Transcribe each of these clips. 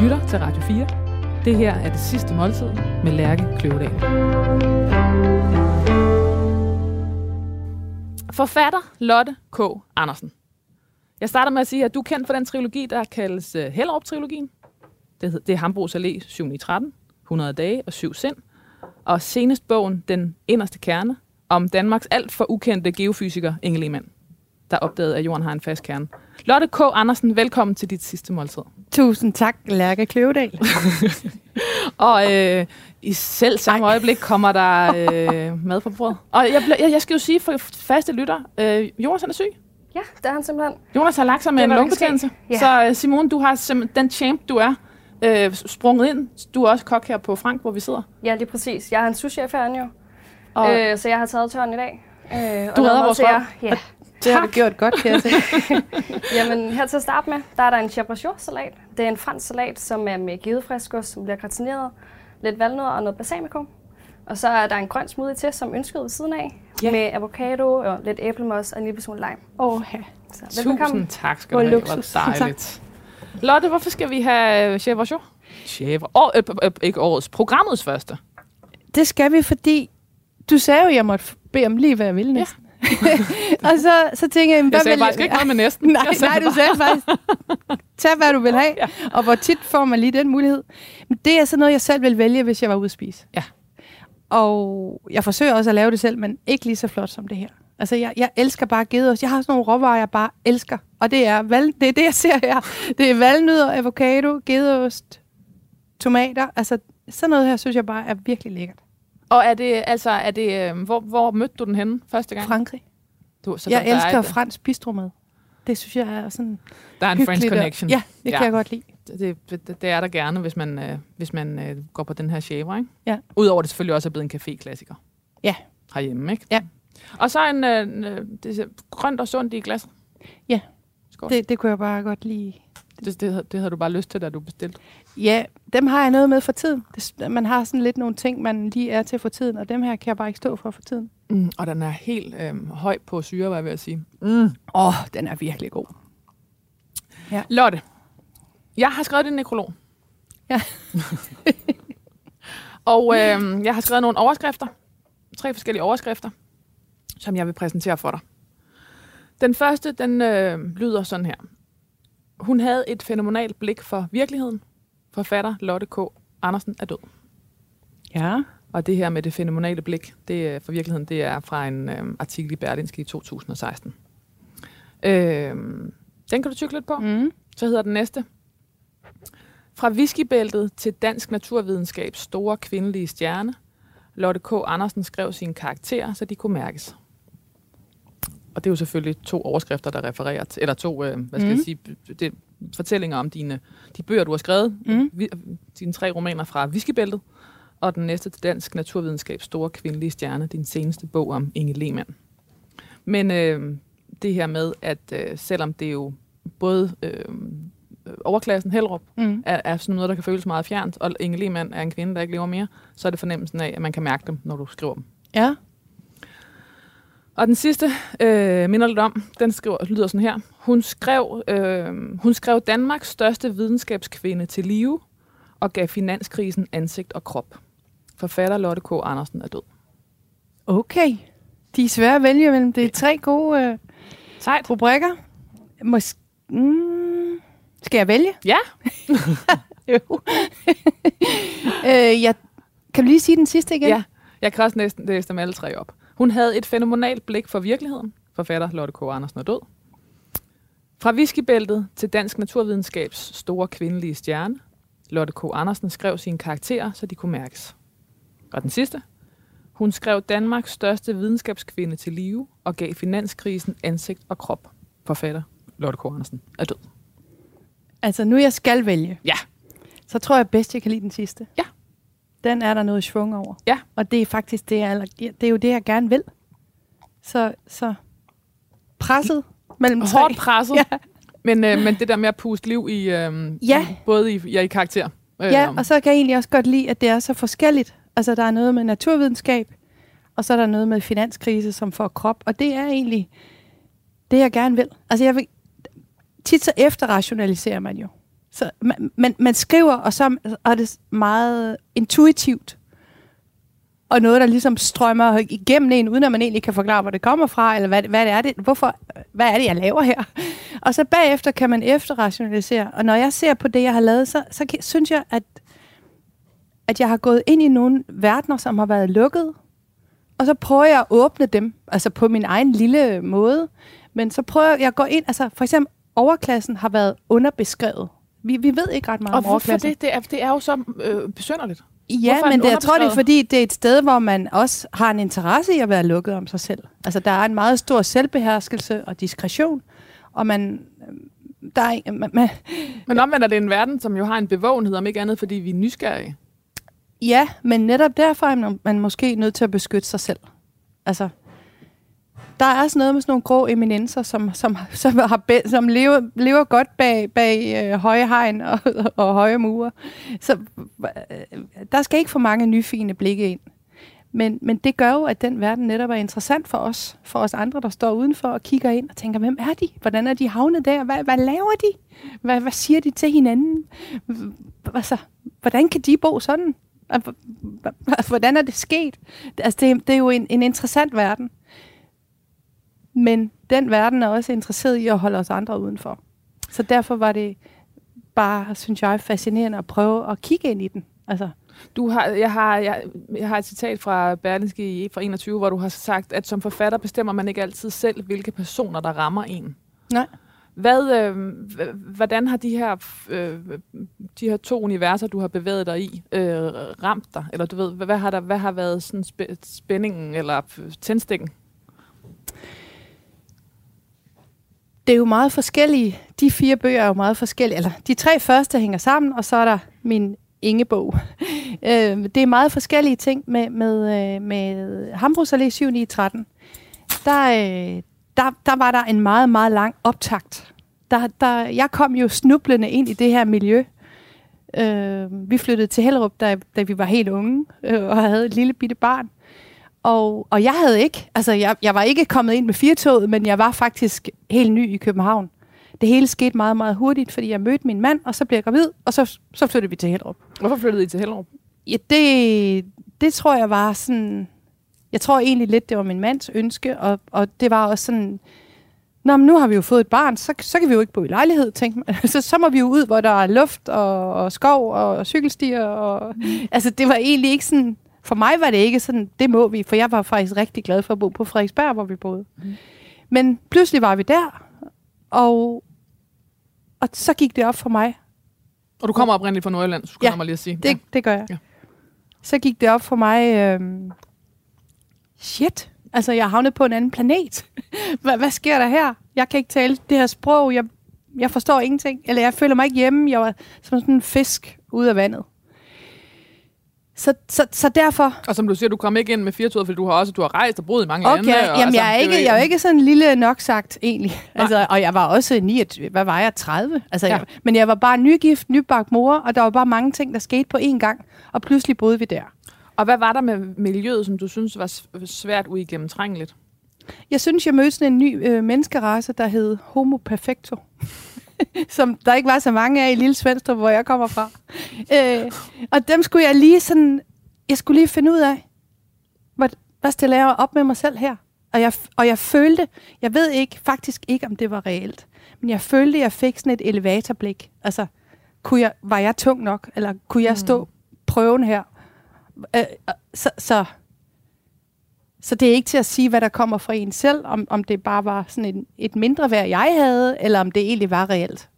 lytter til Radio 4. Det her er det sidste måltid med Lærke Kløvedal. Forfatter Lotte K. Andersen. Jeg starter med at sige, at du er kendt for den trilogi, der kaldes øh, Hellerup-trilogien. Det, det er Hambros Allé 7 13, 100 dage og 7 sind. Og senest bogen Den inderste kerne, om Danmarks alt for ukendte geofysiker Inge Lehmann, der opdagede, at jorden har en fast kerne. Lotte K. Andersen, velkommen til dit sidste måltid. Tusind tak, Lærke Kløvedal. Og øh, i selv samme øjeblik kommer der øh, mad på bordet. Og jeg, ble- jeg, jeg skal jo sige for faste lytter, øh, Jonas han er syg. Ja, det er han simpelthen. Jonas har lagt sig med Det en lungebetændelse. Ja. Så øh, Simone, du har simpelthen den champ, du er, øh, sprunget ind. Du er også kok her på Frank, hvor vi sidder. Ja, lige præcis. Jeg er en souschef herinde jo, Og øh, så jeg har taget tørn i dag. Øh, og Du redder vores til røv. Ja. Det har du gjort godt, kan jeg se. Jamen, her til at starte med, der er der en chabrachot-salat. Det er en fransk salat, som er med gedefriskost, som bliver gratineret, lidt valnødder og noget balsamico. Og så er der en grøn smoothie til, som ønsket ved siden af, Ja. ja. med avocado og lidt æblemos og en lille person lime. Åh, ja. Så tusind tak skal du have. luksus. Hvor dejligt. Lotte, hvorfor skal vi have show? Chef. År, øh, øh, ikke årets, programmets første. Det skal vi, fordi du sagde jo, at jeg måtte bede om lige, hvad jeg ville næsten. og så, så tænker jeg, hvad Jeg sagde vil faktisk ikke noget med næsten. Nej, nej, du sagde faktisk, tag hvad du vil have. Ja. Og hvor tit får man lige den mulighed. Men det er sådan noget, jeg selv vil vælge, hvis jeg var ude at spise. Ja. Og jeg forsøger også at lave det selv, men ikke lige så flot som det her. Altså, jeg, jeg elsker bare gedeost. Jeg har sådan nogle råvarer, jeg bare elsker. Og det er, val, det er det, jeg ser her. Det er valnødder, avocado, gedeost, tomater. Altså, sådan noget her, synes jeg bare er virkelig lækkert. Og er det, altså, er det, øh, hvor, hvor mødte du den henne første gang? Frankrig. Du, så jeg elsker er, fransk bistromad. Det synes jeg er sådan Der er en French hyggeligt og- connection. Ja, det Ja. kan jeg godt lide. Det, det, det er der gerne, hvis man, øh, hvis man øh, går på den her shaver, ikke? Ja. Udover det selvfølgelig også er blevet en café-klassiker. Ja. Herhjemme, ikke? Ja. Og så en øh, øh, det grønt og sundt i glas. Ja. Skål. Det, det kunne jeg bare godt lide. Det, det, det havde du bare lyst til, da du bestilte. Ja, dem har jeg noget med for tiden. Det, man har sådan lidt nogle ting, man lige er til for tiden, og dem her kan jeg bare ikke stå for for tiden. Mm, og den er helt øh, høj på syre, hvad jeg vil sige. Åh, oh, den er virkelig god. Lotte, jeg har skrevet din nekrolog. Ja. og øh, jeg har skrevet nogle overskrifter. Tre forskellige overskrifter, som jeg vil præsentere for dig. Den første, den øh, lyder sådan her. Hun havde et fænomenalt blik for virkeligheden. Forfatter Lotte K. Andersen er død. Ja. Og det her med det fænomenale blik det, er- for virkeligheden, det er fra en øh, artikel i Berlingske i 2016. Øh, den kan du tykke lidt på. Mm. Så hedder den næste. Fra whiskybæltet til dansk naturvidenskabs store kvindelige stjerne. Lotte K. Andersen skrev sine karakterer, så de kunne mærkes. Og det er jo selvfølgelig to overskrifter, der refererer til, eller to, øh, hvad skal Mhm. jeg sige, det, fortællinger om dine, de bøger, du har skrevet. Mhm. Vi, dine tre romaner fra whiskybæltet. Og den næste til dansk naturvidenskabs store kvindelige stjerne, din seneste bog om Inge Lehmann. Men øh, det her med, at øh, selvom det er jo både øh, overklassen Hellerup Mm. er, er sådan noget, der kan føles meget fjernt, og Inge Lehmann er en kvinde, der ikke lever mere, så er det fornemmelsen af, at man kan mærke dem, når du skriver dem. Ja. Og den sidste øh, minder lidt om, den skriver, lyder sådan her. Hun skrev, øh, hun skrev Danmarks største videnskabskvinde til live og gav finanskrisen ansigt og krop. Forfatter Lotte K. Andersen er død. Okay. De er svære at vælge mellem. Det er tre gode øh, Sejt. rubrikker. Mås- mm. Skal jeg vælge? Ja. Jo. øh, jeg, kan du lige sige den sidste igen? Ja, jeg kan også næsten læse dem alle tre op. Hun havde et fænomenalt blik for virkeligheden. Forfatter Lotte K. Andersen er død. Fra whiskybæltet til dansk naturvidenskabs store kvindelige stjerne. Lotte K. Andersen skrev sine karakterer, så de kunne mærkes. Og den sidste. Hun skrev Danmarks største videnskabskvinde til live og gav finanskrisen ansigt og krop. Forfatter Lotte K. Andersen er død. Altså, nu jeg skal vælge. Ja. Så tror jeg bedst, jeg kan lide den sidste. Ja. Den er der noget svung over. Ja. Og det er faktisk det, jeg, aller- det er jo det, jeg gerne vil. Så, så presset mellem tre. Hårdt presset, Ja. men, øh, men det der med at puste liv i, øh, Ja. i både i, ja, i karakter. Øh, Ja, og så kan jeg egentlig også godt lide, at det er så forskelligt. Altså, der er noget med naturvidenskab, og så er der noget med finanskrise, som får krop. Og det er egentlig det, jeg gerne vil. Altså, jeg vil, tit så efterrationaliserer man jo. Så man, man, man skriver, og så er det meget intuitivt. Og noget, der ligesom strømmer igennem en, uden at man egentlig kan forklare, hvor det kommer fra, eller hvad, hvad det er det, hvorfor, hvad er det, jeg laver her? Og så bagefter kan man efterrationalisere. Og når jeg ser på det, jeg har lavet, så, så synes jeg, at, at jeg har gået ind i nogle verdener, som har været lukket, og så prøver jeg at åbne dem, altså på min egen lille måde. Men så prøver jeg at gå ind, altså for eksempel overklassen har været underbeskrevet. Vi, vi ved ikke ret meget Og om hvorfor overklassen. det? Det er, det er jo så øh, besynderligt. Ja, Hvorfor men det, jeg tror, det er fordi, det er et sted, hvor man også har en interesse i at være lukket om sig selv. Altså, der er en meget stor selvbeherskelse og diskretion, og man... Der er, man, man, Men omvendt er det en verden, som jo har en bevågenhed, om ikke andet, fordi vi er nysgerrige. ja, men netop derfor er man måske nødt til at beskytte sig selv. Altså, der er også noget med sådan nogle grå eminenser, som, som, som, har, som lever, lever godt bag, bag øh, høje hegn og, og høje mure. Så øh, der skal ikke for mange nyfine blikke ind. Men, men det gør jo, at den verden netop er interessant for os, for os andre, der står udenfor og kigger ind og tænker, hvem er de? Hvordan er de havnet der? Hvad, hvad laver de? Hvad, hvad siger de til hinanden? Altså, hvordan kan de bo sådan? H- Hvordan er det sket? Altså, det, det er jo en, en interessant verden. Men den verden er også interesseret i at holde os andre udenfor. Så derfor var det bare, synes jeg, fascinerende at prøve at kigge ind i den. Altså, Du har, jeg, har, jeg, jeg har et citat fra Berlingske fra 21, hvor du har sagt, at som forfatter bestemmer man ikke altid selv, hvilke personer, der rammer en. nej. Hvad, øh, hvordan har de her, øh, de her to universer, du har bevæget dig i, øh, ramt dig? Eller du ved, hvad, har, der, hvad har været sådan spæ- spændingen eller tændstikken? Det er jo meget forskellige. De fire bøger er jo meget forskellige. Eller de tre første hænger sammen, og så er der min Ingebog. øh, det er meget forskellige ting med, med, øh, med Hambros Allé 7 9 13. Der, øh, der, der var der en meget, meget lang optakt. Der, der, jeg kom jo snublende ind i det her miljø. Øh, vi flyttede til Hellerup, da, da vi var helt unge, øh, og havde et lille bitte barn. Og, og jeg havde ikke, altså jeg, jeg var ikke kommet ind med firtoget, men jeg var faktisk helt ny i København. Det hele skete meget, meget hurtigt, fordi jeg mødte min mand, og så blev jeg gravid, og så, så flyttede vi til Hellerup. Hvorfor flyttede I til Hellerup? Ja, det, det tror jeg var sådan... Jeg tror egentlig lidt, det var min mands ønske, og, og det var også sådan... Nå, men nu har vi jo fået et barn, så, så kan vi jo ikke bo i lejlighed, tænkte man. Så, så må vi jo ud, hvor der er luft og, og skov og cykelstier. Og, mm. Altså, det var egentlig ikke sådan... For mig var det ikke sådan, det må vi, for jeg var faktisk rigtig glad for at bo på Frederiksberg, hvor vi boede. Mm. Men pludselig var vi der, og, og så gik det op for mig, Og du kommer oprindeligt fra Nordjylland, skulle Ja, jeg lige at sige. det, ja. det gør jeg. Ja. Så gik det op for mig, øhm, shit, altså jeg havnet på en anden planet. hvad, hvad sker der her? Jeg kan ikke tale det her sprog, jeg, jeg forstår ingenting, eller jeg føler mig ikke hjemme, jeg var som sådan en fisk ude af vandet. Så, så, så derfor, Og som du siger, du kom ikke ind med firtoget, fordi du har også du har rejst og boet i mange okay, lande. Og, jamen altså, jeg er, ikke, jeg er ikke sådan lille nok sagt egentlig. Altså, og jeg var også 29, hvad var jeg, 30? Altså, Ja. jeg, men jeg var bare nygift, nybagt mor, og der var bare mange ting, der skete på én gang, og pludselig boede vi der. Og hvad var der med miljøet, som du synes var svært uigennemtrængeligt? Jeg synes, jeg mødte sådan en ny øh, menneskerace, der hed Homo perfecto. som der ikke var så mange af i Lille Svendstrup, hvor jeg kommer fra. Øh, og dem skulle jeg lige sådan... Jeg skulle lige finde ud af, hvad, hvad stiller jeg op med mig selv her? Og jeg, og jeg følte, jeg ved ikke, faktisk ikke, om det var reelt, men jeg følte, at jeg fik sådan et elevatorblik. Altså, kunne jeg, var jeg tung nok, eller kunne jeg stå prøven her? Øh, så, så, så det er ikke til at sige, hvad der kommer fra en selv, om, om det bare var sådan en, et mindre værd, jeg havde, eller om det egentlig var reelt.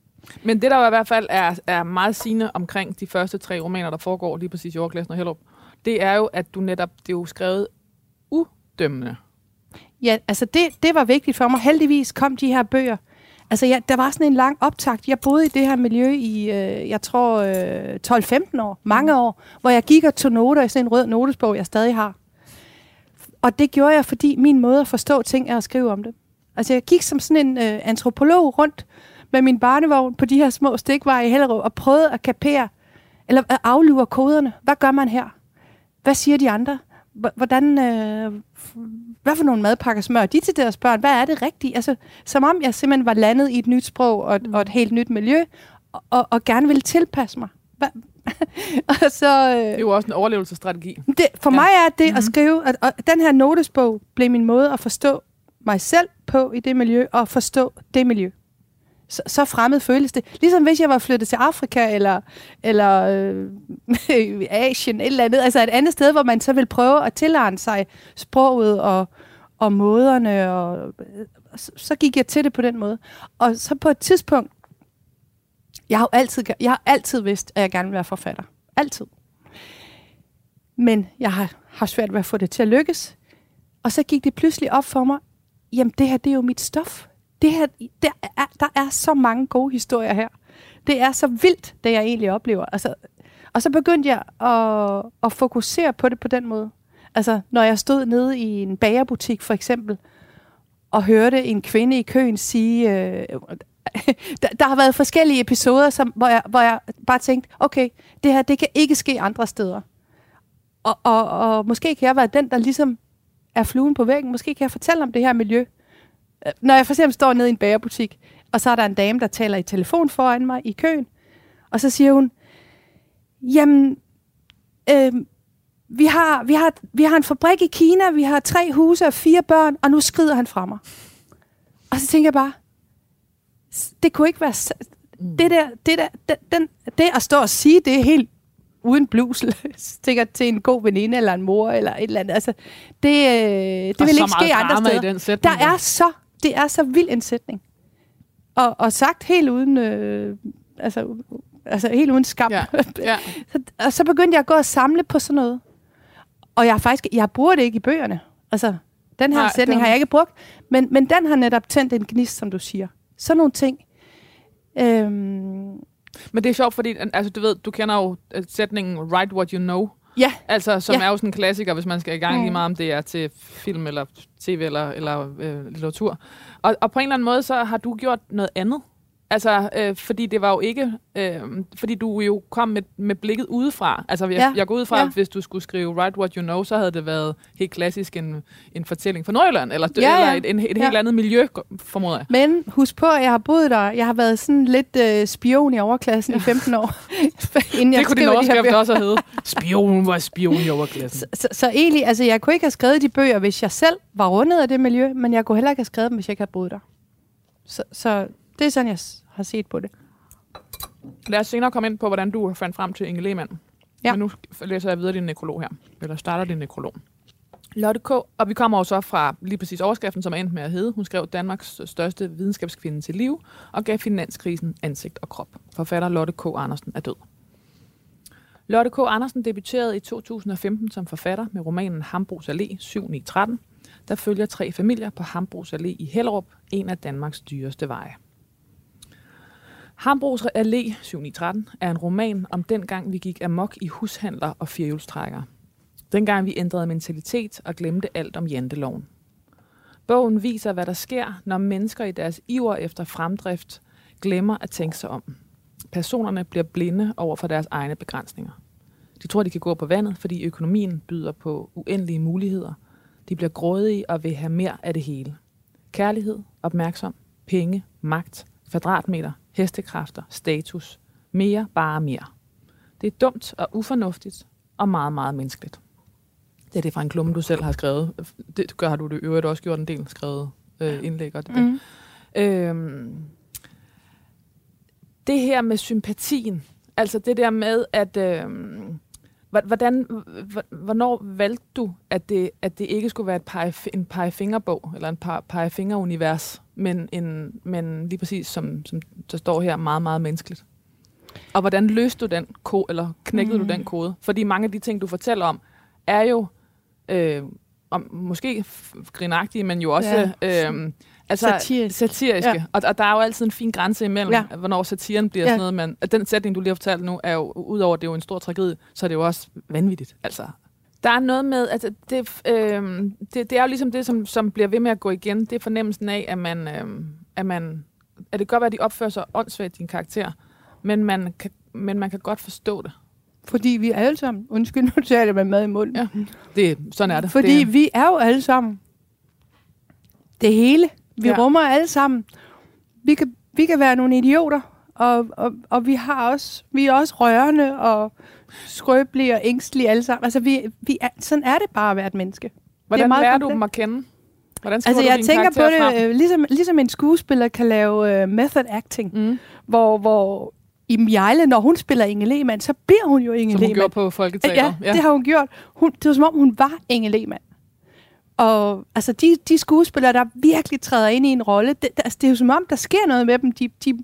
Men det, der i hvert fald er, er meget sigende omkring de første tre romaner, der foregår lige præcis i Overklassen og Hellup, det er jo, at du netop, det er jo skrevet udømmende. Ja, altså det, det var vigtigt for mig. Heldigvis kom de her bøger. Altså ja, der var sådan en lang optakt. Jeg boede i det her miljø i, øh, jeg tror, øh, 12-15 år, mange år, hvor jeg gik og tog noter i sådan en rød notesbog, jeg stadig har. Og det gjorde jeg, fordi min måde at forstå ting er at skrive om det. Altså jeg gik som sådan en øh, antropolog rundt med min barnevogn på de her små stikveje i Hellerup og prøvede at kapere, eller at aflure koderne. Hvad gør man her? Hvad siger de andre? Hvordan, øh, hvad for nogle madpakker smør de til deres børn? Hvad er det rigtige? Altså, som om jeg simpelthen var landet i et nyt sprog og et, mm. og et helt nyt miljø, og, og gerne vil tilpasse mig. Hva? og så, øh, Det er jo også en overlevelsesstrategi. det, for Ja. mig er det mm-hmm. Mhm. at skrive, at, og den her notesbog blev min måde at forstå mig selv på i det miljø, og forstå det miljø. Så, så fremmed føles det. Ligesom hvis jeg var flyttet til Afrika, eller, eller øh, Asien, et eller andet, altså et andet sted, hvor man så vil prøve at tilegne sig sproget og, og måderne, og så, så gik jeg til det på den måde. Og så på et tidspunkt, jeg har jo altid, jeg har altid vidst, at jeg gerne vil være forfatter. Altid. Men jeg har, har svært ved at få det til at lykkes. Og så gik det pludselig op for mig, jamen det her, det er jo mit stof. Det her, der, er, der er så mange gode historier her. Det er så vildt, det jeg egentlig oplever. Altså, og så begyndte jeg at, at fokusere på det på den måde. Altså, når jeg stod nede i en bagerbutik for eksempel, og hørte en kvinde i køen sige, øh, der, der har været forskellige episoder, som, hvor, jeg, hvor jeg bare tænkte, okay, det her, det kan ikke ske andre steder. Og, og, og måske kan jeg være den, der ligesom er fluen på væggen. Måske kan jeg fortælle om det her miljø. Øh, når jeg for eksempel står nede i en bagerbutik, og så er der en dame, der taler i telefon foran mig i køen, og så siger hun, jamen, øh, vi, har, vi, har, vi har en fabrik i Kina, vi har tre huse og fire børn, og nu skrider han fra mig. Og så tænker jeg bare, det kunne ikke være... s- Det der, det der, den, det at stå og sige det er helt uden blusel, stikker til en god veninde eller en mor eller et eller andet. Altså, det, øh, det Og vil ikke ske andre drama i steder. den sætning, Der er så, det er så vild en sætning. Og, og sagt helt uden, øh, altså, altså helt uden skam. Ja. Ja. Så, og så begyndte jeg at gå og samle på sådan noget. Og jeg har faktisk, jeg bruger det ikke i bøgerne. Altså, den her Nej, sætning den- har jeg ikke brugt, men, men den har netop tændt en gnist, som du siger. Sådan nogle ting. Øhm, Men det er sjovt, fordi altså, du ved, du kender jo øh, sætningen write what you know, ja, altså, som Ja. er jo sådan en klassiker, hvis man skal i gang lige Mm. meget om det er til film eller tv eller, eller øh, litteratur. Og, og på en eller anden måde, så har du gjort noget andet. Altså, øh, fordi det var jo ikke, øh, fordi du jo kom med, med blikket udefra. Altså, jeg, Ja. jeg går ud fra, Ja. at hvis du skulle skrive Write What You Know, så havde det været helt klassisk en, en fortælling fra Nordjylland, eller, Ja, eller ja. et, en, et Ja. helt andet miljø, formoder jeg. men husk på, at jeg har boet der. Jeg har været sådan lidt øh, spion i overklassen ja. i 15 år. inden jeg Det kunne din de overskrift også have heddet. Spion var spion i overklassen. Så, så, så egentlig, altså jeg kunne ikke have skrevet de bøger, hvis jeg selv var rundet af det miljø, men jeg kunne heller ikke have skrevet dem, hvis jeg ikke havde boet der. Så, så det er sådan, jeg har set på det. Lad os senere komme ind på, hvordan du fandt frem til Inge Lehmann. Ja. Men nu læser jeg videre din nekrolog her. Eller starter din nekrolog. Lotte K., og vi kommer jo så fra lige præcis overskriften, som er endt med at hedde. Hun skrev Danmarks største videnskabskvinde til liv, og gav finanskrisen ansigt og krop. Forfatter Lotte K. Andersen er død. Lotte K. Andersen debuterede i 2015 som forfatter med romanen Hambros Allé 7913, der følger tre familier på Hambros Allé i Hellerup, en af Danmarks dyreste veje. Hambros Allé 7913 er en roman om dengang vi gik amok i hushandler og firehjulstrækkere. Dengang vi ændrede mentalitet og glemte alt om janteloven. Bogen viser, hvad der sker, når mennesker i deres iver efter fremdrift glemmer at tænke sig om. Personerne bliver blinde over for deres egne begrænsninger. De tror, de kan gå på vandet, fordi økonomien byder på uendelige muligheder. De bliver grådige og vil have mere af det hele. Kærlighed, opmærksom, penge, magt, kvadratmeter, hestekræfter, status. Mere, bare mere. Det er dumt og ufornuftigt og meget, meget menneskeligt. Det er det fra en klumme, du selv har skrevet. Det gør, har du det øvrigt også gjort en del skrevet øh, indlæg. Og det, Mm. Øhm, det her med sympatien, altså det der med, at hva- hvordan, hvornår valgte du, at det, at det ikke skulle være et pege, en pegefingerbog, eller en pe- pegefingerunivers, men, en, men lige præcis som, som der står her, meget, meget menneskeligt? Og hvordan løste du den kode, eller knækkede mm. Du den kode? Fordi mange af de ting, du fortæller om, er jo øh, om, måske grinagtige, men jo også Ja. øh, altså, Satirisk. satiriske. Ja. Og, og der er jo altid en fin grænse imellem, ja. Hvornår satiren bliver Ja. sådan noget. Men den sætning, du lige har fortalt nu, er jo, udover at det er jo en stor tragedie, så er det jo også vanvittigt. Altså, der er noget med, at det, øh, det, det er jo ligesom det, som, som bliver ved med at gå igen. Det er fornemmelsen af, at man, øh, at man, at det kan godt være, at de opfører sig åndssvagt, din karakter, men man kan, men man kan godt forstå det. Fordi vi er alle sammen, undskyld, nu tager jeg med mad i munden. Ja. det sådan er det. Fordi det, vi er jo alle sammen det hele. Vi Ja. ja. rummer alle sammen. Vi kan, vi kan være nogle idioter, og, og, og vi har også, vi er også rørende og skrøbelige og ængstelige alle sammen. Altså, vi, vi er, sådan er det bare at være et menneske. Hvordan lærer du komplekst. dem at kende? Hvordan Altså, du jeg tænker på det, frem? øh, ligesom, ligesom en skuespiller kan lave uh, method acting, Mm. hvor, hvor i Mjejle, når hun spiller Inge Lehmann, så bliver hun jo Inge Som hun Lehmann. gjorde på Folketeateret. Ja, det har hun gjort. Hun, det var som om, hun var Inge Lehmann. Og altså, de, de skuespillere, der virkelig træder ind i en rolle, det, altså, det er jo som om, der sker noget med dem. De, de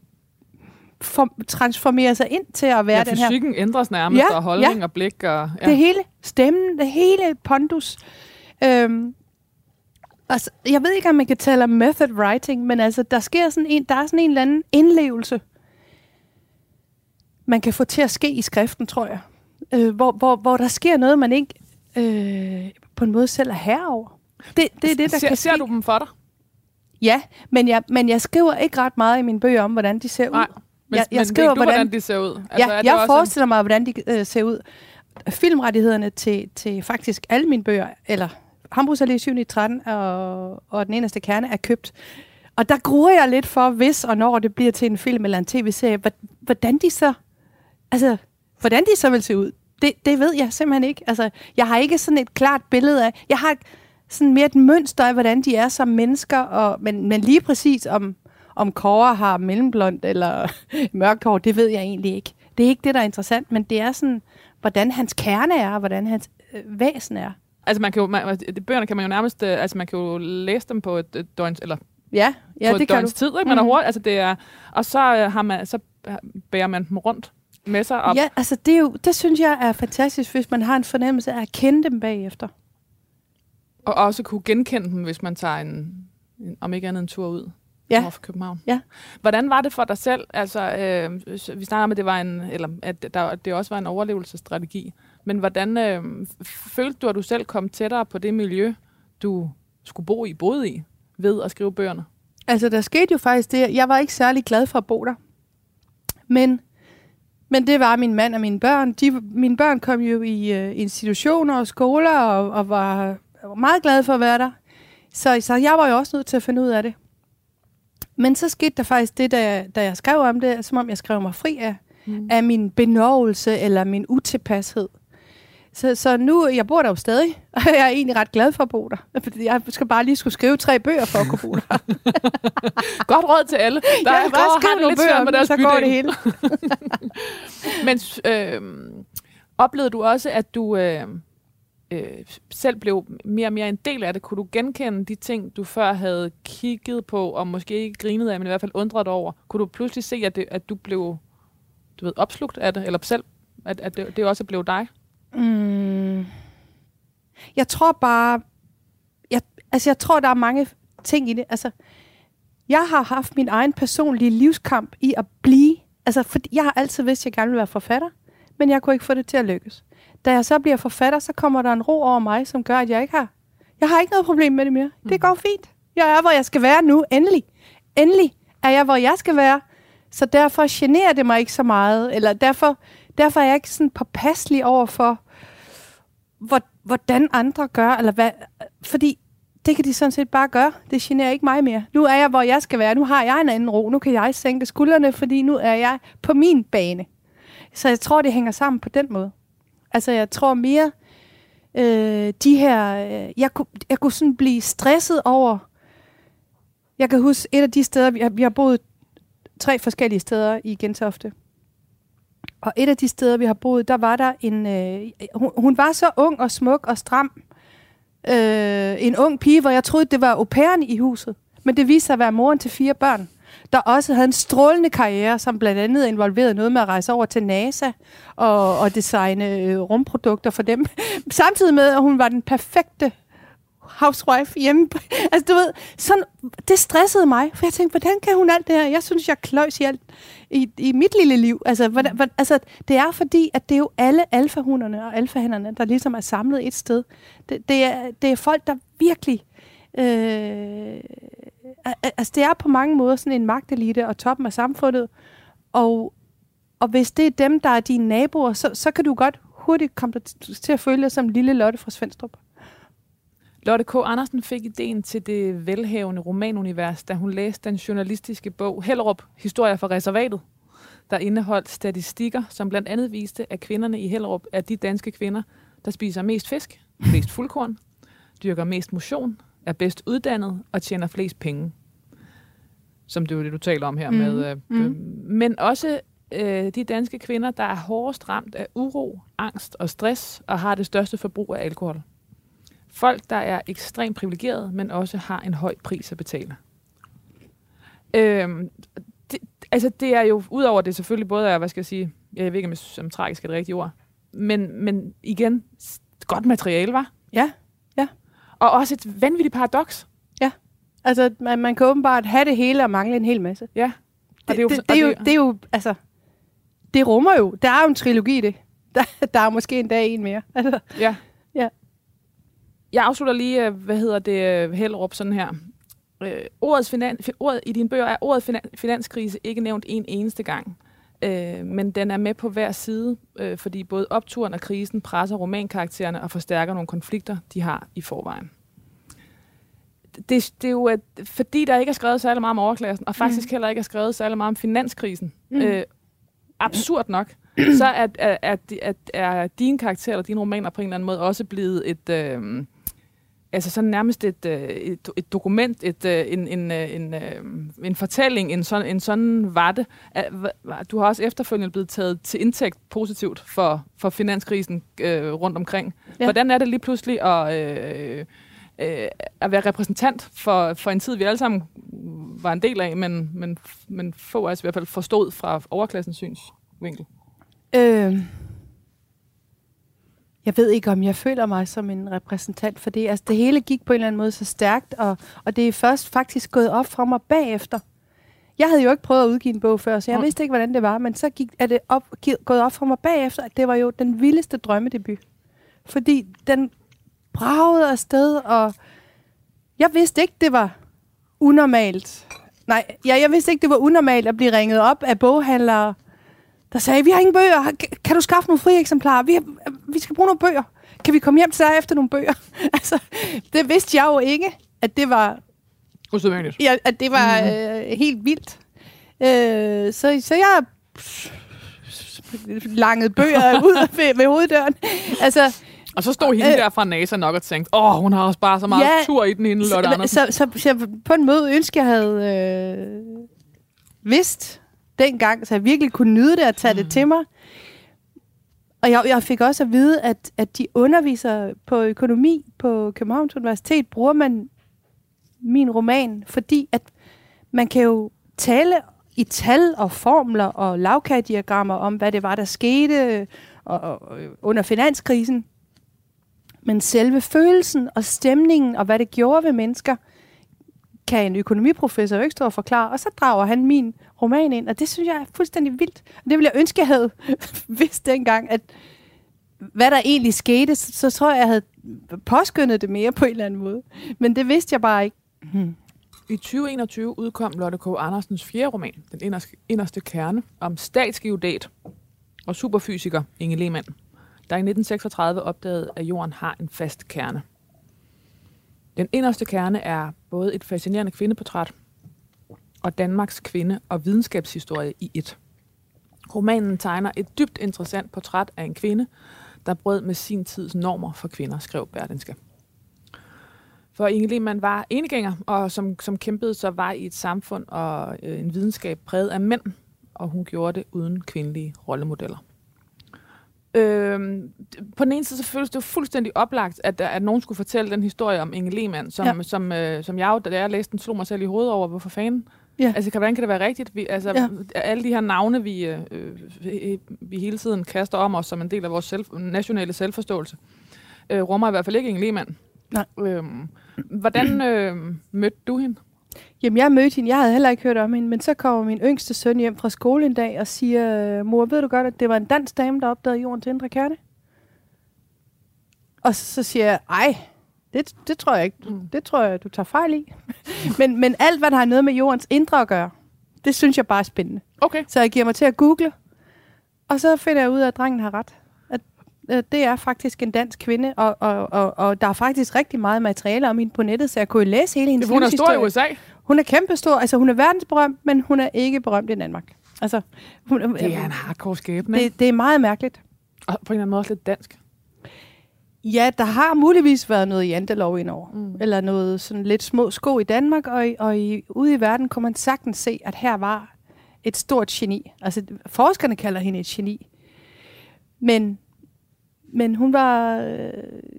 for, transformerer sig ind til at være ja, den her fysikken ændres nærmest, Ja, og holdning og blik. Og, ja. det hele, stemmen, det hele pondus. Øhm, altså, jeg ved ikke, om man kan tale om method writing, men altså, der sker sådan en, der er sådan en eller anden indlevelse, man kan få til at ske i skriften, tror jeg. Øh, hvor, hvor, hvor der sker noget, man ikke øh, på en måde selv er herre over. Det, det er det, der ser, kan ser ske. du dem for dig? Ja, men jeg, men jeg skriver ikke ret meget i mine bøger om, hvordan de ser ud. Nej. Men, Jeg- jeg men skriver, du, hvordan, hvordan- de ser ud? Altså, ja, er det jeg også forestiller mig, hvordan de øh, ser ud. Filmrettighederne til, til faktisk alle mine bøger, eller Hamburgs Allé 7 i 13 og, og Den eneste kerne, er købt. Og der gruer jeg lidt for, hvis og når det bliver til en film eller en tv-serie, hvor- hvordan de så, altså, hvordan de så vil se ud. Det, det ved jeg simpelthen ikke. Altså, jeg har ikke sådan et klart billede af, jeg har sådan mere et mønster af, hvordan de er som mennesker, og, men, men lige præcis om, om Kåre har mellemblond eller mørkt hår, det ved jeg egentlig ikke. Det er ikke det, der er interessant, men det er sådan, hvordan hans kerne er, og hvordan hans øh, væsen er. Altså, man kan jo, man, bøgerne kan man jo nærmest, øh, altså man kan jo læse dem på et, et døgns, eller Ja, ja på et det kan du. tid, ikke? Man Mhm. er hurtigt, altså det er, og så, øh, har man, så øh, bærer man dem rundt med sig op. Ja, altså det, er jo, det synes jeg er fantastisk, hvis man har en fornemmelse af at kende dem bagefter. Og også kunne genkende dem, hvis man tager en, en om ikke andet en tur ud Ja. over for København. Ja. Hvordan var det for dig selv? Altså, øh, vi snakker om, at det, var en, eller, at der, det også var en overlevelsesstrategi. Men hvordan øh, følte du, at du selv kom tættere på det miljø, du skulle bo i, boede i, ved at skrive bøgerne? Altså, der skete jo faktisk det. Jeg var ikke særlig glad for at bo der. Men, men det var min mand og mine børn. De, mine børn kom jo i øh, institutioner og skoler og, og var meget glade for at være der. Så, så jeg var jo også nødt til at finde ud af det. Men så skete der faktisk det, da, da jeg skrev om det, som om jeg skrev mig fri af, Mm. af min benovelse eller min utilpashed. Så, så nu, jeg bor der jo stadig, og jeg er egentlig ret glad for at bo der. Jeg skal bare lige skulle skrive tre bøger for at kunne bo der. Godt råd til alle. Der Ja, er, bare går og skriv har det nogle bøger med deres så går det bydel. hele. Men øh, oplevede du også, at du øh, øh, selv blev mere og mere en del af det? Kunne du genkende de ting, du før havde kigget på, og måske ikke grinet af, men i hvert fald undret over? Kunne du pludselig se, at, det, at du blev du ved, opslugt af det, eller selv, at, at det, det også blev dig? Mm. Jeg tror bare, jeg, altså jeg tror, der er mange ting i det. Altså, jeg har haft min egen personlige livskamp i at blive, altså fordi jeg har altid vidst, at jeg gerne vil være forfatter, men jeg kunne ikke få det til at lykkes. Da jeg så bliver forfatter, så kommer der en ro over mig, som gør, at jeg ikke har, jeg har ikke noget problem med det mere. Det går fint. Jeg er, hvor jeg skal være nu. Endelig. Endelig er jeg, hvor jeg skal være. Så derfor generer det mig ikke så meget, eller derfor, derfor er jeg ikke sådan påpasselig over for, hvor, hvordan andre gør, eller hvad, fordi det kan de sådan set bare gøre. Det generer ikke mig mere. Nu er jeg, hvor jeg skal være. Nu har jeg en anden ro. Nu kan jeg sænke skuldrene, fordi nu er jeg på min bane. Så jeg tror, det hænger sammen på den måde. Altså, jeg tror mere, øh, de her... Øh, jeg, kunne, jeg kunne sådan blive stresset over... Jeg kan huske et af de steder, vi har, vi har boet tre forskellige steder i Gentofte. Og et af de steder, vi har boet, der var der en... Øh, hun, hun var så ung og smuk og stram. Øh, en ung pige, hvor jeg troede, det var au i huset. Men det viste sig at være moren til fire børn, der også havde en strålende karriere, som blandt andet involverede noget med at rejse over til NASA og, og designe øh, rumprodukter for dem. Samtidig med, at hun var den perfekte housewife hjemme. altså, du ved, sådan, det stressede mig, for jeg tænkte, hvordan kan hun alt det her? Jeg synes, jeg kløjs i alt i, i mit lille liv. Altså, hvordan, hvordan, altså, det er fordi, at det er jo alle alfahunderne og alfahænderne, der ligesom er samlet et sted. Det, det, er, det er folk, der virkelig... Øh, altså, det er på mange måder sådan en magtelite og toppen af samfundet. Og, og hvis det er dem, der er dine naboer, så, så kan du godt hurtigt komme til- at føle dig som lille Lotte fra Svendstrup. Lotte K. Andersen fik ideen til det velhavende romanunivers, da hun læste den journalistiske bog Hellerup, Historier fra reservatet. der indeholdt statistikker, som blandt andet viste, at kvinderne i Hellerup er de danske kvinder, der spiser mest fisk, mest fuldkorn, dyrker mest motion, er bedst uddannet og tjener flest penge. Som det er jo det, du taler om her. Mhm. med. Øh, Mhm. øh, men også øh, de danske kvinder, der er hårdest ramt af uro, angst og stress, og har det største forbrug af alkohol. Folk, der er ekstremt privilegerede, men også har en høj pris at betale. Øhm, det, altså, det er jo, udover det selvfølgelig både er, hvad skal jeg sige, jeg ved ikke, om om tragisk er det rigtige ord, men, men igen, godt materiale, var. Ja, Og også et vanvittigt paradoks. altså man, man kan åbenbart have det hele og mangle en hel masse. Ja. Det, det er jo- det, det, og det, er jo, det- er jo, altså, det rummer jo, der er jo en trilogi i det. Der, der er måske en dag en mere. Altså, Ja. Ja. Jeg afslutter lige, øh, hvad hedder det, øh, Hellerup sådan her. Øh, ordets finan, fi- ordet, I dine bøger er ordet finan, finanskrise ikke nævnt en eneste gang. Øh, men den er med på hver side, øh, fordi både opturen og krisen presser romankaraktererne og forstærker nogle konflikter, de har i forvejen. Det, det er jo, at, fordi der ikke er skrevet særlig meget om overklassen, og faktisk heller ikke er skrevet særlig meget om finanskrisen, Mm. øh, absurd nok, så er, er, er, er, er dine karakterer eller dine romaner på en eller anden måde også blevet et... Øh, altså sådan nærmest et, øh, et, et dokument, et, øh, en, en, øh, en, en fortælling, en sådan, en sådan var det. Du har også efterfølgende blevet taget til indtægt positivt for, for finanskrisen øh, rundt omkring. Ja. Hvordan er det lige pludselig at, øh, øh, at være repræsentant for, for en tid, vi alle sammen var en del af, men, men, men få af os i hvert fald forstod fra overklassens synsvinkel? øh, jeg ved ikke, om jeg føler mig som en repræsentant for det. Altså, det hele gik på en eller anden måde så stærkt, og, og det er først faktisk gået op for mig bagefter. Jeg havde jo ikke prøvet at udgive en bog før, så jeg vidste ikke, hvordan det var, men så gik, er det op, gået op for mig bagefter, at det var jo den vildeste drømmedebut. Fordi den bragede afsted, og jeg vidste ikke, det var unormalt. Nej, ja, jeg vidste ikke, det var unormalt at blive ringet op af boghandlere, der sagde, vi har ingen bøger, Kan- du skaffe nogle frie eksemplarer? Vi, har, vi skal bruge nogle bøger. Kan vi komme hjem til dig efter nogle bøger? altså, det vidste jeg jo ikke, at det var, Usædvanligt. ja, at det var øh, helt vildt. Øh, så, så jeg langet bøger ud ved, ved hoveddøren. Altså, Og så stod hende Øh. der fra NASA nok og tænkte, åh, hun har også bare så meget Ja. tur i den, hende Lotte så, Andersen. så, så, så på en måde ønsker jeg havde øh, vidst dengang, så jeg virkelig kunne nyde det og tage mm. det til mig. Og jeg, jeg fik også at vide, at, at de underviser på økonomi på Københavns Universitet, bruger man min roman, fordi at man kan jo tale i tal og formler og lavkagediagrammer om, hvad det var, der skete og, og, under finanskrisen. Men selve følelsen og stemningen og hvad det gjorde ved mennesker, kan en økonomiprofessor jo ikke stå og forklare. Og så drager han min roman ind, og det synes jeg er fuldstændig vildt. Og det ville jeg ønske, jeg havde vidst dengang, at hvad der egentlig skete, så, så tror jeg, jeg havde påskyndet det mere på en eller anden måde. Men det vidste jeg bare ikke. Hmm. I 2021 udkom Lotte K. Andersens fjerde roman, Den inderste, inderste kerne, om statsgeodat og superfysiker Inge Lehmann, der i 1936 opdagede, at jorden har en fast kerne. Den inderste kerne er både et fascinerende kvindeportræt og Danmarks kvinde- og videnskabshistorie i et. Romanen tegner et dybt interessant portræt af en kvinde, der brød med sin tids normer for kvinder, skrev Berlinske. For Inge Lehmann var enegænger, og som, som kæmpede så var i et samfund og øh, en videnskab præget af mænd, og hun gjorde det uden kvindelige rollemodeller. Øhm, på den ene side så føles det jo fuldstændig oplagt, at, at nogen skulle fortælle den historie om Inge Lehmann, som, Ja. som, øh, som jeg jo, da jeg læste den, slog mig selv i hovedet over, hvorfor fanden? Ja. Altså, hvordan kan det være rigtigt? Vi, altså, Ja. alle de her navne, vi, øh, øh, vi hele tiden kaster om os som en del af vores selv, nationale selvforståelse, øh, rummer i hvert fald ikke Inge Lehmann. Nej. Øhm, hvordan øh, mødte du hende? Jamen, jeg mødte hende. Jeg havde heller ikke hørt om hende, men så kommer min yngste søn hjem fra skole en dag og siger, mor, ved du godt, at det var en dansk dame, der opdagede jordens indre kerne? Og så siger jeg, ej, det, det tror jeg ikke. Mm. Det tror jeg, du tager fejl i. men, men alt, hvad der har noget med jordens indre at gøre, det synes jeg bare er spændende. Okay. Så jeg giver mig til at google, og så finder jeg ud af, at drengen har ret. At det er faktisk en dansk kvinde, og, og, og, og der er faktisk rigtig meget materiale om hende på nettet, så jeg kunne læse hele hendes Hun er stor i. USA. Hun er kæmpestor, altså hun er verdensberømt, men hun er ikke berømt i Danmark. Altså, hun, Det er en hardcore skæbne. Det... det, er meget mærkeligt. Og på en eller anden måde også lidt dansk. Ja, der har muligvis været noget jantelov indover. Mm. Mm. Eller noget sådan lidt små sko i Danmark, og, i, og i, ude i verden kunne man sagtens se, at her var et stort geni. Altså, forskerne kalder hende et geni. Men, men hun var... øh,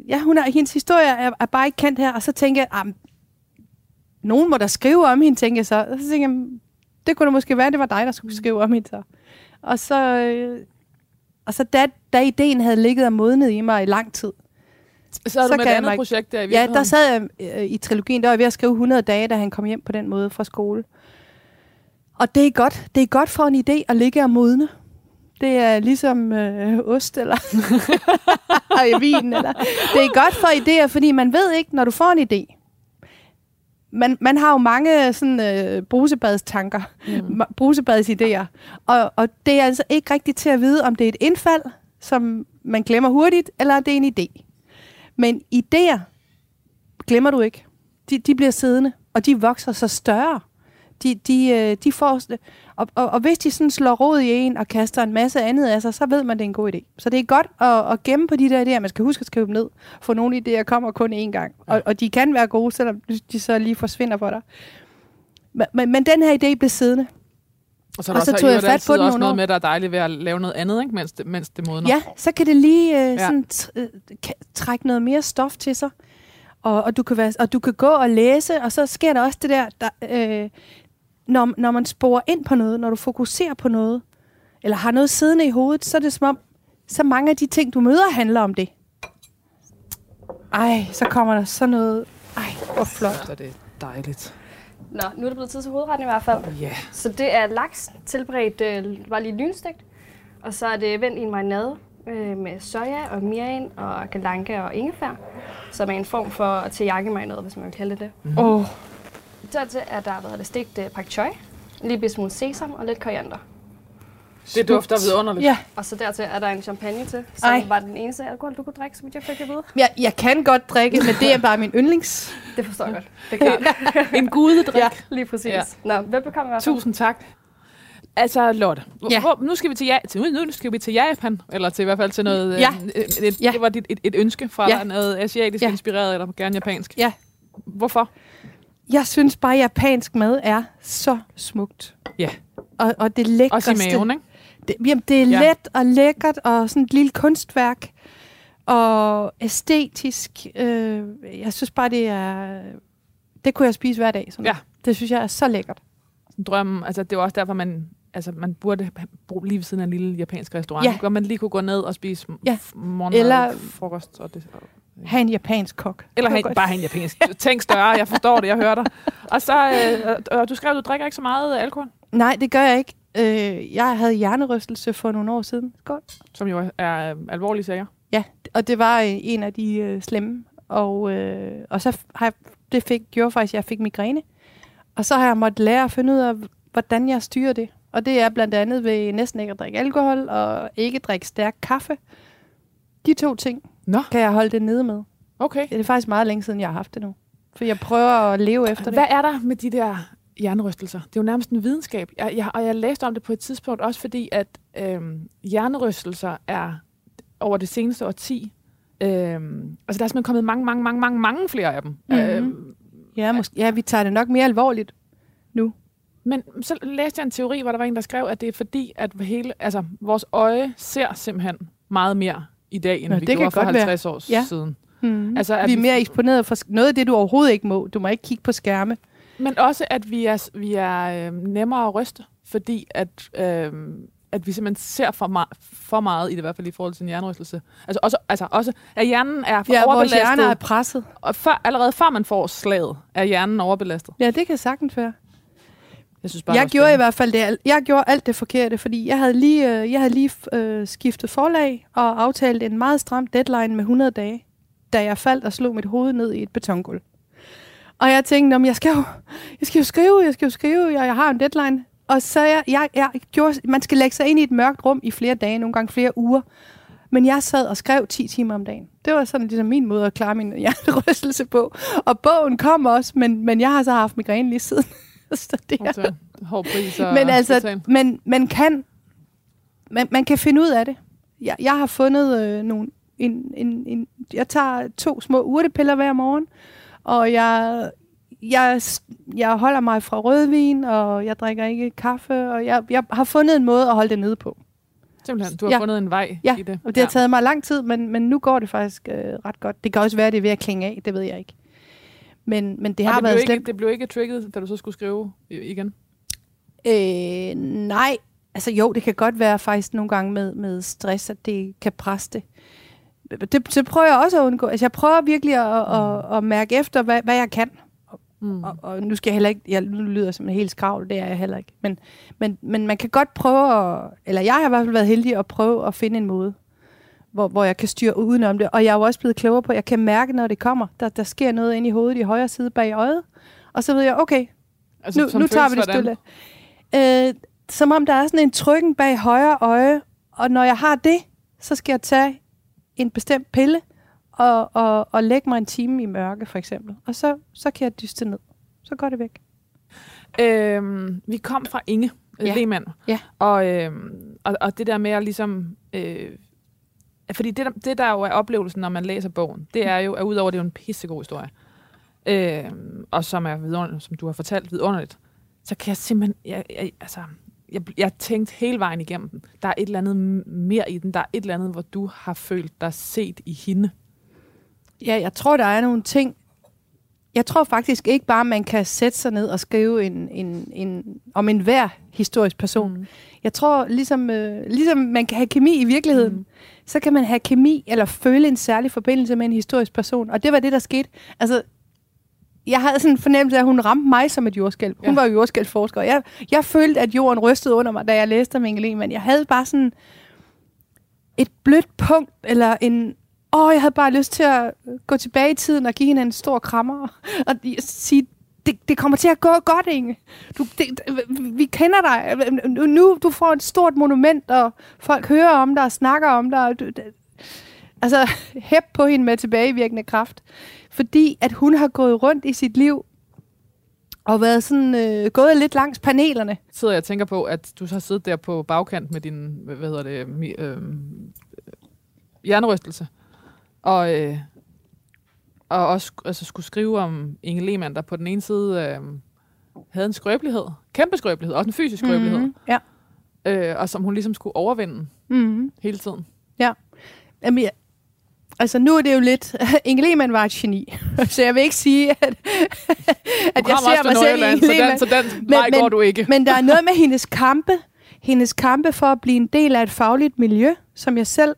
Ja, hun er, hendes historie er, er bare ikke kendt her, og så tænker jeg, ah, nogen må der skrive om hende, tænker jeg så. Og så tænker jeg, det kunne da måske være, det var dig, der skulle skrive om hende så. Og så, øh, og så da, da ideen havde ligget og modnet i mig i lang tid, Så er Så du med et andet mig- projekt der i Ja, der sad jeg øh, i trilogien, der var jeg ved at skrive 100 dage, da han kom hjem på den måde fra skole. Og det er godt. Det er godt for en idé at ligge og modne. Det er ligesom øh, ost eller vin. Eller. Det er godt for idéer, fordi man ved ikke, når du får en idé. Man, man har jo mange sådan, øh, brusebadstanker, mm. brusebadsidéer. Og, og det er altså ikke rigtigt til at vide, om det er et indfald, som man glemmer hurtigt, eller det er en idé. Men idéer glemmer du ikke. De, de bliver siddende, og de vokser så større. De, de, øh, de får, og, og, og hvis de sådan slår rod i en og kaster en masse andet af sig, så ved man, det er en god idé. Så det er godt at, at gemme på de der idéer. Man skal huske at skrive dem ned. For nogle idéer kommer kun én gang. Og, og de kan være gode, selvom de så lige forsvinder for dig. Men, men, men den her idé blev siddende. Og så, og så også, tog jeg fat på den også noget år. med, der er dejligt ved at lave noget andet, ikke? Mens, det, mens det modner. Ja, så kan det lige øh, Ja. sådan øh, trække noget mere stof til sig. Og, og, du kan være, og du kan gå og læse, og så sker der også det der, der øh, når, når man sporer ind på noget, når du fokuserer på noget, eller har noget siddende i hovedet, så er det som om, så mange af de ting, du møder, handler om det. Ej, så kommer der sådan noget. Ej, hvor flot. Så det er dejligt. Nå, nu er det blevet tid til hovedretten i hvert fald. Ja. Så det er laks tilberedt, øh, bare lige lynstegt. Og så er det vendt i en marinade øh, med soja og mirin og galanke og ingefær. Som er en form for teriyaki-marinade, hvis man vil kalde det det. Åh, oh, Dertil er der været det stegt øh, pak choi, en lille smule sesam og lidt koriander. Det dufter vidunderligt. ja. Og så dertil er der en champagne til, som Ej. var den eneste alkohol, du kunne drikke, som jeg fik at vide. Jeg, jeg kan godt drikke, men det er bare min yndlings. Det forstår jeg godt. Det er klart. En gudedrik. ja, lige præcis. Ja. Nå, velbekomme i hvert fald. Tusind tak. Altså, Lotte, Ja. hvor, nu, skal vi til, ja, til, nu skal vi til Japan, eller til i hvert fald til noget... øh, Ja. Et, et, Ja. Det var dit, et, et ønske fra Ja. noget asiatisk Ja. inspireret, eller gerne japansk. Ja. Hvorfor? Jeg synes bare, at japansk mad er så smukt. Ja. Og, og det lækreste. Også i maven, ikke? Det, jamen, det er Ja. let og lækkert, og sådan et lille kunstværk. Og æstetisk. Øh, jeg synes bare, det er... Det kunne jeg spise hver dag. Sådan Ja. Det synes jeg er så lækkert. Drømmen, altså det er også derfor, man, altså, man burde bo lige ved siden af en lille japansk restaurant. Ja. Hvor man lige kunne gå ned og spise ja. morgenmad, Eller- frokost og det. Og, Ha' en japansk kok. eller have, bare have en japansk. Tænk større, jeg forstår det, jeg hører dig. Og så, øh, du skrev, at du drikker ikke så meget alkohol, Nej, det gør jeg ikke. Øh, jeg havde hjernerystelse for nogle år siden. Skål. som jo er øh, alvorlige sager. Ja, og det var øh, en af de øh, slemme. Og, øh, og så har jeg, det fik, gjorde faktisk, at jeg fik migræne. Og så har jeg måttet lære at finde ud af, hvordan jeg styrer det. Og det er blandt andet ved næsten ikke at drikke alkohol og ikke drikke stærk kaffe. De to ting Nå, kan jeg holde det nede med. okay. Det er faktisk meget længe siden, jeg har haft det nu. For jeg prøver at leve efter Hvad det. er der med de der hjernerystelser? Det er jo nærmest en videnskab. Jeg, jeg, og jeg læste om det på et tidspunkt også, fordi at øhm, hjernerystelser er over det seneste årti. Øhm, altså der er simpelthen kommet mange, mange, mange, mange, mange flere af dem. Mhm. Øhm, Ja, måske, ja, vi tager det nok mere alvorligt. men så læste jeg en teori, hvor der var en, der skrev, at det er fordi, at hele, altså, vores øje ser simpelthen meget mere i dag, end Nå, vi det kan gjorde for godt være. 50 år Ja. siden. Mm. Altså, at vi er mere eksponeret for noget af det, du overhovedet ikke må. Du må ikke kigge på skærme. Men også, at vi er, vi er øh, nemmere at ryste, fordi at, øh, at vi simpelthen ser for, me- for meget i det, i hvert fald i forhold til en hjernerystelse. Altså også, altså også at hjernen er for Ja, overbelastet, hjerner er presset. og før, allerede før man får slaget, er hjernen overbelastet. Ja, det kan sagtens være. Jeg synes bare, jeg gjorde i hvert fald det. Jeg gjorde alt det forkerte, fordi jeg havde lige, øh, jeg havde lige øh, skiftet forlag og aftalt en meget stram deadline med 100 dage, da jeg faldt og slog mit hoved ned i et betongulv. Og jeg tænkte, om jeg skal jo, jeg skal jo skrive, jeg skal jo skrive, jeg, jeg har en deadline. Og så jeg, jeg, jeg gjorde, man skal lægge sig ind i et mørkt rum i flere dage, nogle gange flere uger. Men jeg sad og skrev 10 timer om dagen. Det var sådan ligesom min måde at klare min hjernerystelse på. Og bogen kom også, men, men jeg har så haft migræne lige siden. Er, Altså, hård pris og men altså, men man kan, man, man kan finde ud af det. Jeg, jeg har fundet øh, nogle, en, en, en, jeg tager to små urtepiller hver morgen, og jeg, jeg, jeg holder mig fra rødvin, og jeg drikker ikke kaffe, og jeg, jeg har fundet en måde at holde det nede på. Simpelthen, du har Ja. fundet en vej Ja, i det. og det har taget mig lang tid, men, men nu går det faktisk øh, ret godt. Det kan også være, det er ved at klinge af, det ved jeg ikke. Men, men det har det været ikke, slemt. det blev ikke trigget, da du så skulle skrive igen? Øh, nej, altså jo, det kan godt være faktisk nogle gange med, med stress, at det kan presse det. det. Det prøver jeg også at undgå. Altså jeg prøver virkelig at, at, at mærke efter, hvad, hvad jeg kan. Mm. Og, og nu skal jeg heller ikke, jeg nu lyder som en helt skravl, det er jeg heller ikke. Men, men, men man kan godt prøve, at, eller jeg har i hvert fald været heldig at prøve at finde en måde, hvor, hvor jeg kan styre udenom det. Og jeg er jo også blevet klogere på, at jeg kan mærke, når det kommer. Der, der sker noget inde i hovedet i højre side bag øjet. Og så ved jeg, okay, Altså, nu, nu tager vi det stille. Øh, som om der er sådan en trykken bag højre øje, og når jeg har det, så skal jeg tage en bestemt pille og, og, og lægge mig en time i mørke, for eksempel. Og så, så kan jeg dyste ned. Så går det væk. Øhm, vi kom fra Inge Ja. ja. Lehmann. Ja. Og, øhm, og, og det der med at ligesom... Øh, fordi det, det, der jo er oplevelsen, når man læser bogen, det er jo, at udover det er jo en pissegod historie, øh, og som er vidunderligt, som du har fortalt vidunderligt, så kan jeg simpelthen... Jeg, jeg, altså, jeg, jeg tænkte hele vejen igennem den. Der er et eller andet mere i den. Der er et eller andet, hvor du har følt dig set i hende. Ja, jeg tror, der er nogle ting. Jeg tror faktisk ikke bare, man kan sætte sig ned og skrive en, en, en, om en hver historisk person. Mm. Jeg tror, ligesom, øh, ligesom man kan have kemi i virkeligheden, mm. Så kan man have kemi eller føle en særlig forbindelse med en historisk person. Og det var det, der skete. Altså, jeg havde sådan en fornemmelse af, at hun ramte mig som et jordskælv. Hun Ja. var jo jordskælvsforsker. og Jeg, jeg følte, at jorden rystede under mig, da jeg læste om Inge Lehmann. Jeg havde bare sådan et blødt punkt, eller en... Åh, jeg havde bare lyst til at øh, gå tilbage i tiden og give hende en stor krammer. Og sige, det, det kommer til at gå godt, Inge. Du, det, øh, vi kender dig. Øh, nu du får et stort monument, og folk hører om dig og snakker om dig. Og du, det, altså, hæb på hende med tilbagevirkende kraft. Fordi at hun har gået rundt i sit liv og været sådan, øh, gået lidt langs panelerne. sidder jeg og tænker på, at du så har siddet der på bagkant med din, hvad hvad hedder det, mi, øhm, øh, hjernerystelse, og, øh, og også altså, skulle skrive om Inge Lehmann, der på den ene side øh, havde en skrøbelighed, kæmpe skrøbelighed, også en fysisk skrøbelighed, Mm-hmm. Ja. øh, og som hun ligesom skulle overvinde Mm-hmm. hele tiden. Jamen, jeg, altså nu er det jo lidt... Inge Lehmann var et geni, så jeg vil ikke sige, at, at jeg ser mig selv i Inge så Lehmann. den, så den Men- vej men- går du ikke. Men der er noget med hendes kampe, hendes kampe for at blive en del af et fagligt miljø, som jeg selv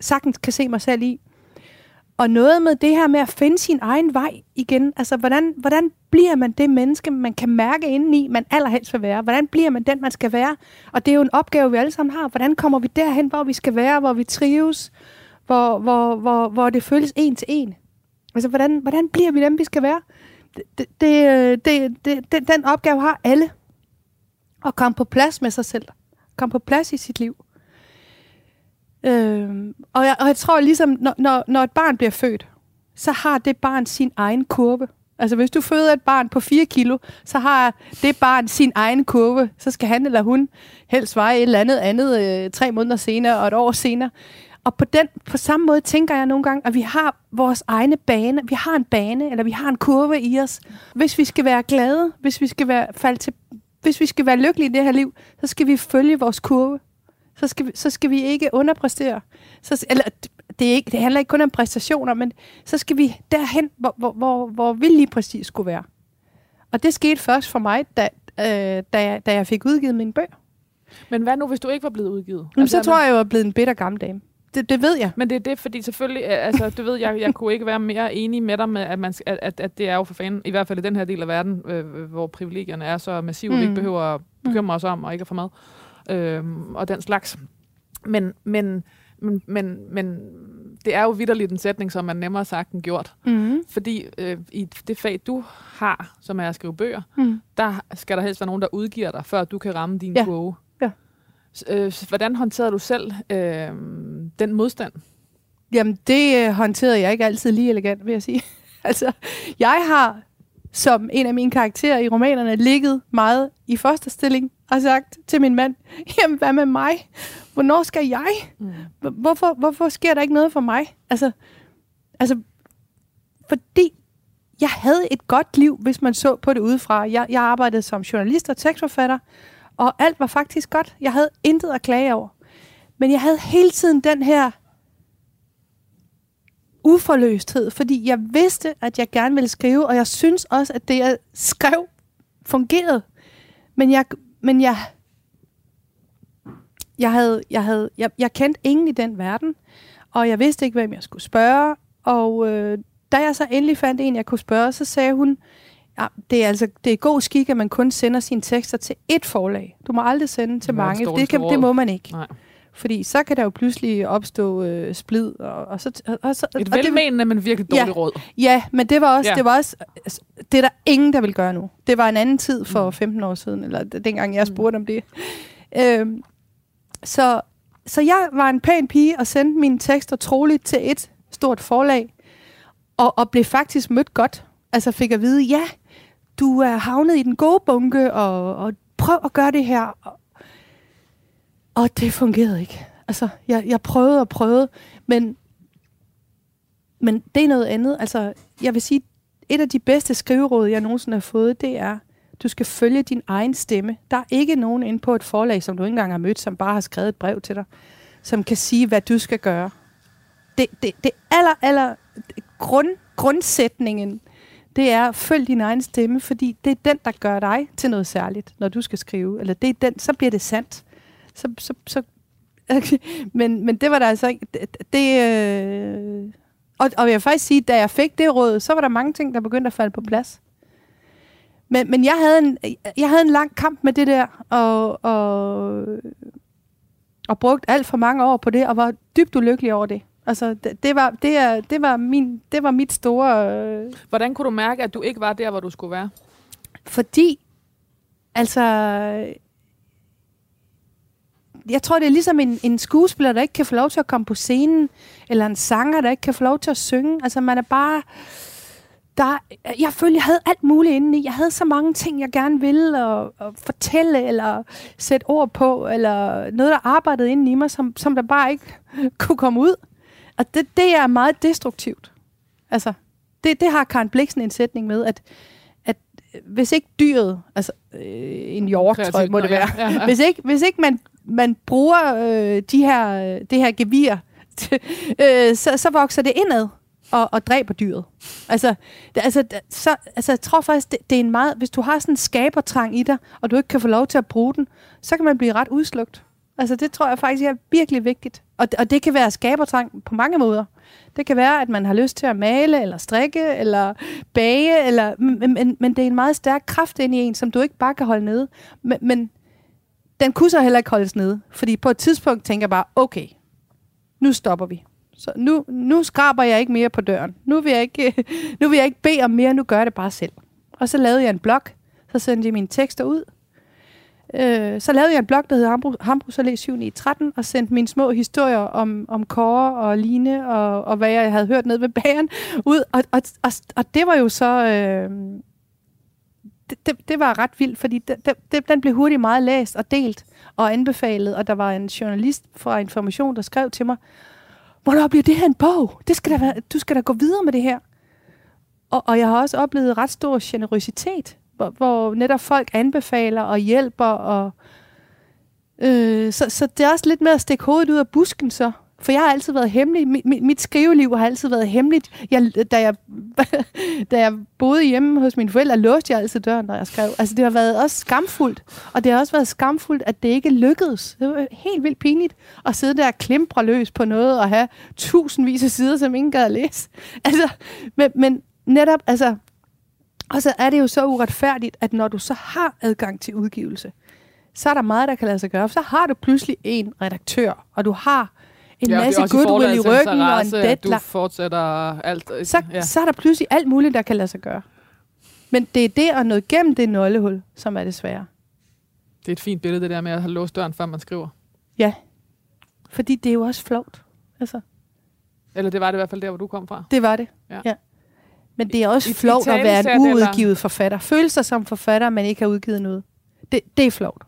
sagtens kan se mig selv i. Og noget med det her med at finde sin egen vej igen. Altså, hvordan, hvordan bliver man det menneske, man kan mærke indeni, man allerhelst vil være? Hvordan bliver man den, man skal være? Og det er jo en opgave, vi alle sammen har. Hvordan kommer vi derhen, hvor vi skal være, hvor vi trives, hvor, hvor, hvor, hvor det føles en til en? Altså, hvordan, hvordan bliver vi dem, vi skal være? Det, det, det, det, det, det, den opgave har alle. At komme på plads med sig selv. Komme på plads i sit liv. Øhm, og, jeg, og jeg tror ligesom, når, når, når et barn bliver født, så har det barn sin egen kurve. Altså hvis du føder et barn på 4 kilo, så har det barn sin egen kurve. Så skal han eller hun helst veje et eller andet andet øh, tre måneder senere og et år senere. Og på, den, på samme måde tænker jeg nogle gange, at vi har vores egne bane. Vi har en bane, eller vi har en kurve i os. Hvis vi skal være glade, hvis vi skal være, falde til, hvis vi skal være lykkelige i det her liv, så skal vi følge vores kurve. Så skal vi, så skal vi ikke underpræstere. Så, eller, det, er ikke, det handler ikke kun om præstationer, men så skal vi derhen, hvor, hvor, hvor, hvor vi lige præcis skulle være. Og det skete først for mig, da, øh, da, jeg, da jeg fik udgivet mine bøger. Men hvad nu, hvis du ikke var blevet udgivet? Jamen, så Altså, tror jeg, jeg var blevet en bitter gammel dame. Det, det ved jeg. Men det er det, fordi selvfølgelig, øh, altså, du ved, jeg, jeg kunne ikke være mere enig med dig med, at, man, at, at, at det er jo for fanden, i hvert fald i den her del af verden, øh, hvor privilegierne er så massive, mm. vi Mm. ikke behøver at bekymre os om, og ikke at få mad, øh, og den slags. Men, men, men, men, men det er jo vidderligt en sætning, som er nemmere sagt end gjort. Mm. Fordi øh, i det fag, du har, som er at skrive bøger, Mm. der skal der helst være nogen, der udgiver dig, før du kan ramme din Ja. kurve. Ja. Øh, hvordan håndterede du selv øh, den modstand? Jamen, det øh, håndterede jeg ikke altid lige elegant, vil jeg sige. altså, jeg har som en af mine karakterer i romanerne, ligget meget i fosterstilling og sagt til min mand, jamen hvad med mig? Hvornår skal jeg? Mm. Hvorfor, hvorfor sker der ikke noget for mig? Altså, altså, fordi jeg havde et godt liv, hvis man så på det udefra. Jeg, jeg arbejdede som journalist og tekstforfatter, og alt var faktisk godt. Jeg havde intet at klage over. Men jeg havde hele tiden den her uforløsthed, fordi jeg vidste, at jeg gerne ville skrive, og jeg synes også, at det, jeg skrev, fungerede. Men jeg, men jeg, jeg, havde, jeg, havde, jeg, jeg kendte ingen i den verden, og jeg vidste ikke, hvem jeg skulle spørge. Og øh, da jeg så endelig fandt en, jeg kunne spørge, så sagde hun, ja, det er altså det er god skik, at man kun sender sine tekster til ét forlag. Du må aldrig sende til mange. det kan, det må man ikke. Nej. Fordi så kan der jo pludselig opstå øh, splid. Og, og så, og, så, Et og velmenende, men virkelig Ja. dårligt råd. Ja, men det var også, Ja. ja. det var også altså, det er der ingen, der vil gøre nu. Det var en anden tid for 15 år siden, eller dengang jeg spurgte om det. Øhm, så, så jeg var en pæn pige og sendte mine tekster troligt til et stort forlag, og, og blev faktisk mødt godt. Altså fik at vide, ja, du er havnet i den gode bunke, og, og prøv at gøre det her. Og, og det fungerede ikke. Altså, jeg, jeg prøvede og prøvede, men men det er noget andet. Altså, jeg vil sige, et af de bedste skriveråd, jeg nogensinde har fået, det er, du skal følge din egen stemme. Der er ikke nogen inde på et forlag, som du ikke engang har mødt, som bare har skrevet et brev til dig, som kan sige, hvad du skal gøre. Det, det, det aller, aller grund, grundsætningen, det er, følg din egen stemme, fordi det er den, der gør dig til noget særligt, når du skal skrive. Eller det er den, så bliver det sandt. Så, så, så, men, men det var der altså ikke. Det, det, øh, og, og jeg vil faktisk sige, da jeg fik det råd, så var der mange ting, der begyndte at falde på plads. Men, men jeg, havde en, jeg havde en lang kamp med det der, og, og, og brugt alt for mange år på det, og var dybt ulykkelig over det. Altså, det, det, var, det, er, det, var, min, det var mit store... Øh, Hvordan kunne du mærke, at du ikke var der, hvor du skulle være? fordi, altså... Jeg tror, det er ligesom en, en skuespiller, der ikke kan få lov til at komme på scenen, eller en sanger, der ikke kan få lov til at synge. Altså, man er bare... Der, jeg følte, jeg havde alt muligt inde i. Jeg havde så mange ting, jeg gerne ville og, og fortælle, eller sætte ord på, eller noget, der arbejdede inde i mig, som, som der bare ikke kunne komme ud. Og det, det er meget destruktivt. Altså, det, det har Karen Bliksen en sætning med, at, at hvis ikke dyret, altså øh, en hjort, tror jeg, må det være, ja, ja. hvis ikke, hvis ikke man, man bruger øh, de her, det her gevir, øh, så, så vokser det indad og, og dræber dyret. Altså, det, altså, så, altså, jeg tror faktisk, det, det er en meget... Hvis du har sådan en skabertrang i dig, og du ikke kan få lov til at bruge den, så kan man blive ret udslugt. Altså, det tror jeg faktisk er virkelig vigtigt. Og, og det kan være skabertrang på mange måder. Det kan være, at man har lyst til at male, eller strikke, eller bage, eller, men, men, men det er en meget stærk kraft ind i en, som du ikke bare kan holde nede. Men, men den kunne så heller ikke holdes nede. Fordi på et tidspunkt tænker jeg bare, okay, nu stopper vi. Så nu, nu skraber jeg ikke mere på døren. Nu vil, jeg ikke, nu vil jeg ikke bede om mere, nu gør jeg det bare selv. Og så lavede jeg en blog, så sendte jeg mine tekster ud. Øh, så lavede jeg en blog, der hedder Hambro, Hambros Allé 7913, og sendte mine små historier om, om Kåre og Line, og, og hvad jeg havde hørt ned ved bageren, ud. Og, og, og, og det var jo så... Øh, det, det, det var ret vildt, fordi det, det, den blev hurtigt meget læst og delt og anbefalet, og der var en journalist fra Information, der skrev til mig, hvornår bliver det her en bog? Det skal der være, du skal da gå videre med det her. Og, og jeg har også oplevet ret stor generøsitet, hvor, hvor netop folk anbefaler og hjælper. Og, øh, så, så det er også lidt med at stikke hovedet ud af busken så. For jeg har altid været hemmelig. Mit, mit, skriveliv har altid været hemmeligt. Jeg, da, jeg, da jeg boede hjemme hos mine forældre, låste jeg altid døren, når jeg skrev. Altså det har været også skamfuldt. Og det har også været skamfuldt, at det ikke lykkedes. Det var helt vildt pinligt at sidde der og løs på noget og have tusindvis af sider, som ingen gad at læse. Altså, men, men netop, altså, og så er det jo så uretfærdigt, at når du så har adgang til udgivelse, så er der meget, der kan lade sig gøre. For så har du pludselig en redaktør, og du har en Ja, er masse goodwill i ryggen og en at Du deadline. fortsætter alt. Så, ja. så er der pludselig alt muligt, der kan lade sig gøre. Men det er det at nå igennem det nålehul, som er det svære. Det er et fint billede, det der med at have låst døren, før man skriver. Ja. Fordi det er jo også flovt. Altså, Eller det var det i hvert fald der, hvor du kom fra. det var det. Ja. ja. Men det er også I- flovt at være en eller- uudgivet forfatter. Føle sig som forfatter, men ikke har udgivet noget. Det, det er flovt.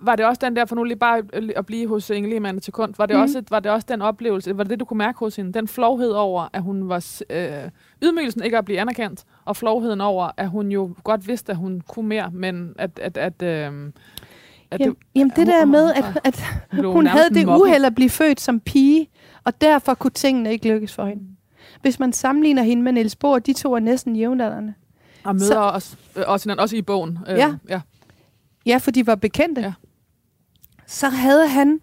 Var det også den der, for nu lige bare at blive hos Inge Lehmann til kund, var det, mm. også, var det også den oplevelse, var det det, du kunne mærke hos hende? Den flovhed over, at hun var øh, ydmygelsen ikke at blive anerkendt, og flovheden over, at hun jo godt vidste, at hun kunne mere, men at, at, at, øh, at Jamen, jamen det der med, at, at hun havde det uheld at blive født som pige, og derfor kunne tingene ikke lykkes for hende. Hvis man sammenligner hende med Niels Bohr, de to er næsten jævnaldrende. Og møder Så- os, øh, også, hinanden, også i bogen. Øh, Ja. ja. Ja, for de var bekendte. Ja. Så havde han...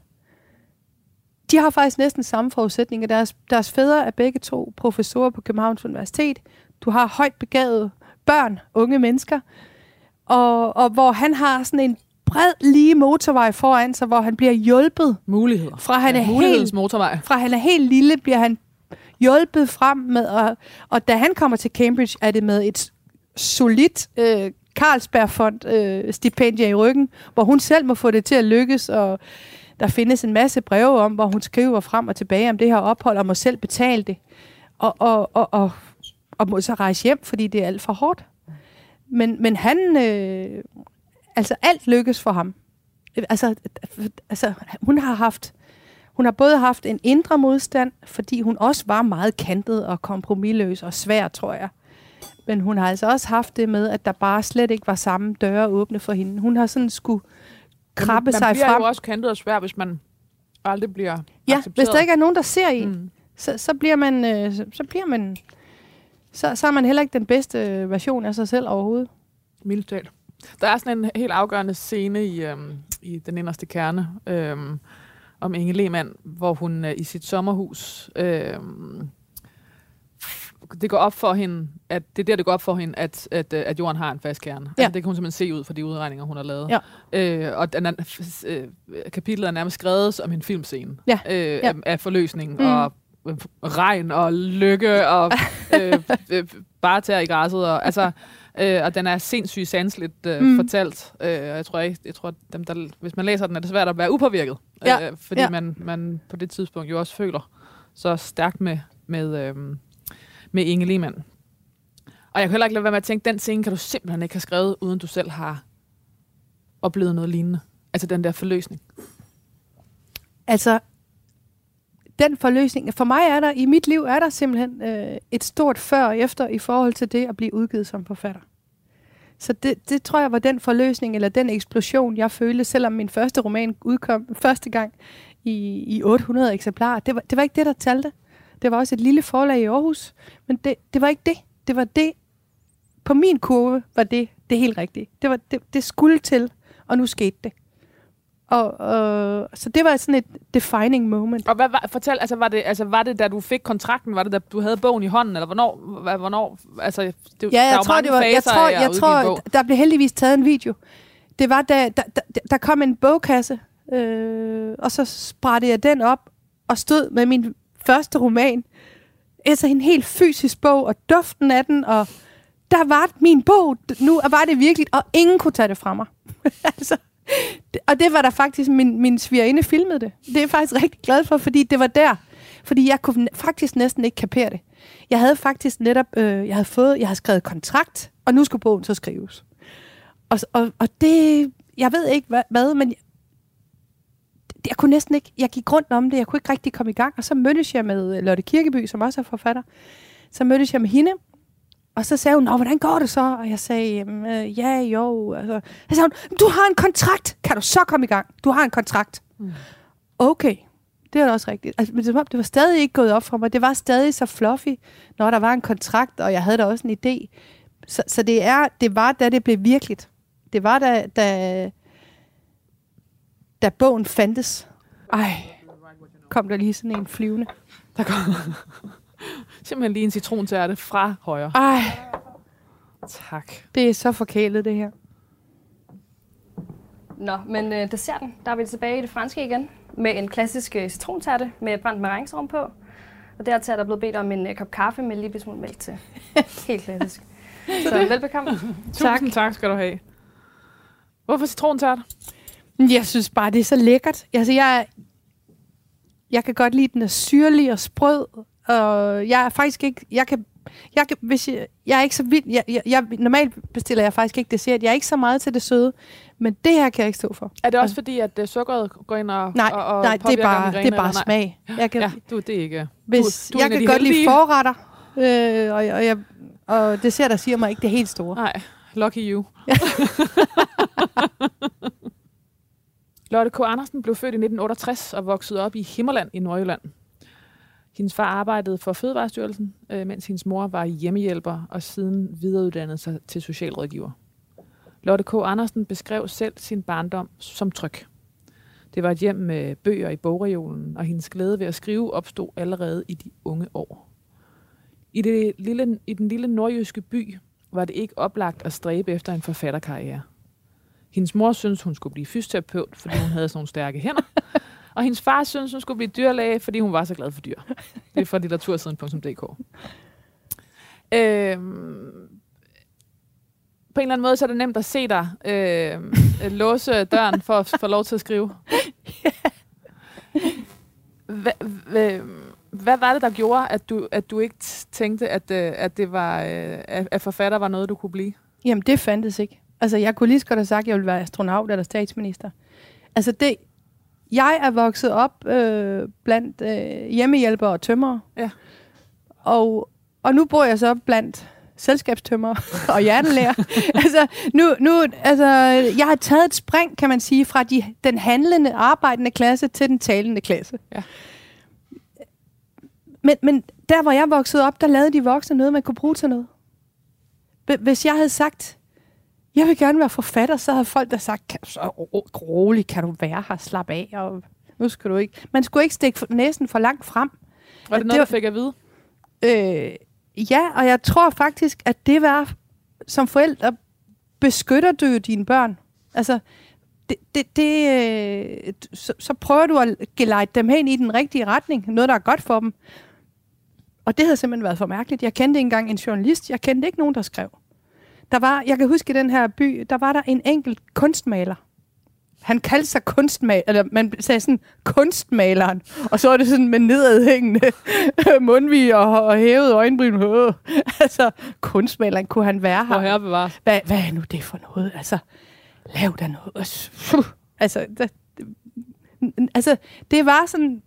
De har faktisk næsten samme forudsætninger. Deres, deres fædre er begge to professorer på Københavns Universitet. Du har højt begavede børn, unge mennesker. Og, og hvor han har sådan en bred, lige motorvej foran sig, hvor han bliver hjulpet. Muligheder. Fra han ja, er helt- motorvej. Fra han er helt lille, bliver han hjulpet frem med, og, og da han kommer til Cambridge, er det med et solidt øh, Carlsbergfond øh, stipendie i ryggen, hvor hun selv må få det til at lykkes, og der findes en masse breve om, hvor hun skriver frem og tilbage om det her ophold, og må selv betale det, og, og, og, og, og må så rejse hjem, fordi det er alt for hårdt. Men, men han, øh, altså alt lykkes for ham. Altså, altså, hun har haft hun har både haft en indre modstand, fordi hun også var meget kantet og kompromilløs og svær, tror jeg. Men hun har altså også haft det med, at der bare slet ikke var samme døre åbne for hende. Hun har sådan skulle krabbe man sig bliver frem. jo også kantet og svær, hvis man aldrig bliver Ja, accepteret. hvis der ikke er nogen, der ser en, mm. Så, så bliver man, øh, så, så bliver man, så, så er man heller ikke den bedste version af sig selv overhovedet. Mildt talt. Der er sådan en helt afgørende scene i, øhm, i Den inderste kerne øhm, om Inge Lehmann, hvor hun øh, i sit sommerhus... Øhm, det går op for hende, at det er der, det går op for hende, at, at, øh, at jorden har en fast kerne. Ja. Altså, det kan hun simpelthen se ud fra de udregninger, hun har lavet. Ja. Øh, og den øh, kapitlet er nærmest skrevet som en filmscene Ja. øh, Ja. af, af forløsning Mm. og øh, regn og lykke og øh, øh, bare tær i græsset. Og, altså, øh, og den er sindssygt sansligt øh, Mm. fortalt. Øh, og jeg tror ikke, jeg tror, dem, der, hvis man læser den, er det svært at være upåvirket. Ja. Øh, fordi ja. man, man på det tidspunkt jo også føler så stærkt med, med, øh, med Inge Lehmann. Og jeg kan heller ikke lade være med at tænke, den scene kan du simpelthen ikke have skrevet, uden du selv har oplevet noget lignende. Altså den der forløsning. Altså, den forløsning, for mig er der, i mit liv er der simpelthen øh, et stort før og efter i forhold til det at blive udgivet som forfatter. Så det, det tror jeg var den forløsning, eller den eksplosion, jeg følte, selvom min første roman udkom første gang i, i 800 eksemplarer. Det var, det var ikke det, der talte. Det var også et lille forlag i Aarhus, men det, det var ikke det. Det var det, på min kurve var det det helt rigtige. Det, var, det, det skulle til, og nu skete det. Og, og, så det var sådan et defining moment. Og hvad var, fortæl, altså var, det, altså var det, da du fik kontrakten, var det, da du havde bogen i hånden, eller hvornår, hvornår altså, det, Ja, der er jeg tror, det var, jeg tror, jeg tror der blev heldigvis taget en video. Det var, da der, der, der kom en bogkasse, øh, og så sprættede jeg den op, og stod med min første roman. Altså en helt fysisk bog, og duften af den, og der var min bog. Nu var det virkelig, og ingen kunne tage det fra mig. altså, det- og det var der faktisk, min, min svigerinde filmede det. Det er jeg faktisk rigtig glad for, fordi det var der. Fordi jeg kunne faktisk næsten ikke kapere det. Jeg havde faktisk netop, øh, jeg havde fået, jeg havde skrevet kontrakt, og nu skulle bogen så skrives. Og, og, og det, jeg ved ikke hvad, hvad men jeg, kunne næsten ikke, jeg gik rundt om det, jeg kunne ikke rigtig komme i gang, og så mødtes jeg med Lotte Kirkeby, som også er forfatter. Så mødtes jeg med hende, og så sagde hun, Nå, hvordan går det så? Og jeg sagde, "Jamen, øh, ja, jo. Altså, så sagde hun, du har en kontrakt, kan du så komme i gang? Du har en kontrakt. Mm. Okay, det er da også rigtigt. Altså, men det, var, det var stadig ikke gået op for mig. Det var stadig så fluffy, når der var en kontrakt, og jeg havde da også en idé. Så, så det, er, det var, da det blev virkeligt. Det var, da, da, da bogen fandtes. Ej, kom der lige sådan en flyvende. Der kom simpelthen lige en citrontærte fra højre. Ej, Tak. det er så forkælet, det her. Nå, men øh, desserten, der er vi tilbage i det franske igen, med en klassisk øh, citrontærte med brændt meringuesovn på. Og dertil er der blevet bedt om en øh, kop kaffe med lige smule mælk til. Helt klassisk. Så velbekomme. Tusind tak skal du have. Hvorfor citrontært? Jeg synes bare, det er så lækkert. Altså, jeg, jeg kan godt lide, den er syrlig og sprød. Og jeg er faktisk ikke... Jeg kan jeg, kan- hvis jeg, jeg er ikke så vild, jeg, jeg, jeg, normalt bestiller jeg faktisk ikke dessert, jeg er ikke så meget til det søde, men det her kan jeg ikke stå for. Er det også fordi, at uh, sukkeret går ind og, Nej, og, og nej det er bare, det er bare smag. Jeg kan, Ja, du, det er ikke... hvis, du er jeg kan godt lide heldige. forretter, øh, og, og, jeg, og dessert, der siger mig ikke det helt store. Nej, lucky you. Lotte K. Andersen blev født i 1968 og voksede op i Himmerland i Nordjylland. Hendes far arbejdede for Fødevarestyrelsen, øh, mens hendes mor var hjemmehjælper og siden videreuddannede sig til socialrådgiver. Lotte K. Andersen beskrev selv sin barndom som tryg. Det var et hjem med bøger i bogreolen, og hendes glæde ved at skrive opstod allerede i de unge år. I, det lille, I den lille nordjyske by var det ikke oplagt at stræbe efter en forfatterkarriere. Hendes mor syntes, hun skulle blive fysioterapeut, fordi hun havde sådan nogle stærke hænder. Og hendes far syntes, hun skulle blive dyrlæge, fordi hun var så glad for dyr. Det er fra litteratursiden.dk. Øhm, på en eller anden måde, så er det nemt at se dig øh, låse døren for at få lov til at skrive. Hvad, hvad, hvad var det, der gjorde, at du, at du ikke tænkte, at, øh, at, det var, øh, at at forfatter var noget, du kunne blive? Jamen, det fandtes ikke. Altså, jeg kunne lige så godt have sagt, at jeg ville være astronaut eller statsminister. Altså, det... Jeg er vokset op øh, blandt øh, hjemmehjælpere og tømrere. Ja. Og, og nu bor jeg så blandt selskabstømmer og hjertelærer. altså, nu, nu, altså, jeg har taget et spring, kan man sige, fra de, den handlende, arbejdende klasse til den talende klasse. Ja. Men, men der, hvor jeg voksede op, der lavede de voksne noget, man kunne bruge til noget. Hv- Hvis jeg havde sagt, jeg vil gerne være forfatter, så havde folk der sagt, kan, så ro- rolig kan du være her, slap af, og nu skal du ikke. Man skulle ikke stikke næsen for langt frem. Var det det noget, var- du fik at vide? Øh, ja, og jeg tror faktisk, at det var, som forældre, beskytter du jo dine børn. Altså, det, det, det, øh, så, så prøver du at gelejte dem hen i den rigtige retning. Noget, der er godt for dem. Og det havde simpelthen været for mærkeligt. Jeg kendte ikke engang en journalist. Jeg kendte ikke nogen, der skrev. Der var, jeg kan huske i den her by, der var der en enkelt kunstmaler. Han kaldte sig kunstmaler, eller man sagde sådan kunstmaleren, og så er det sådan med nedadhængende mundvig og, og hævet øjenbryn. Øh. Altså, kunstmaleren, kunne han være her? Hvor herre bevares. Hvad, hvad er nu det for noget? Altså, lav da noget. Puh. Altså, der, altså, det var sådan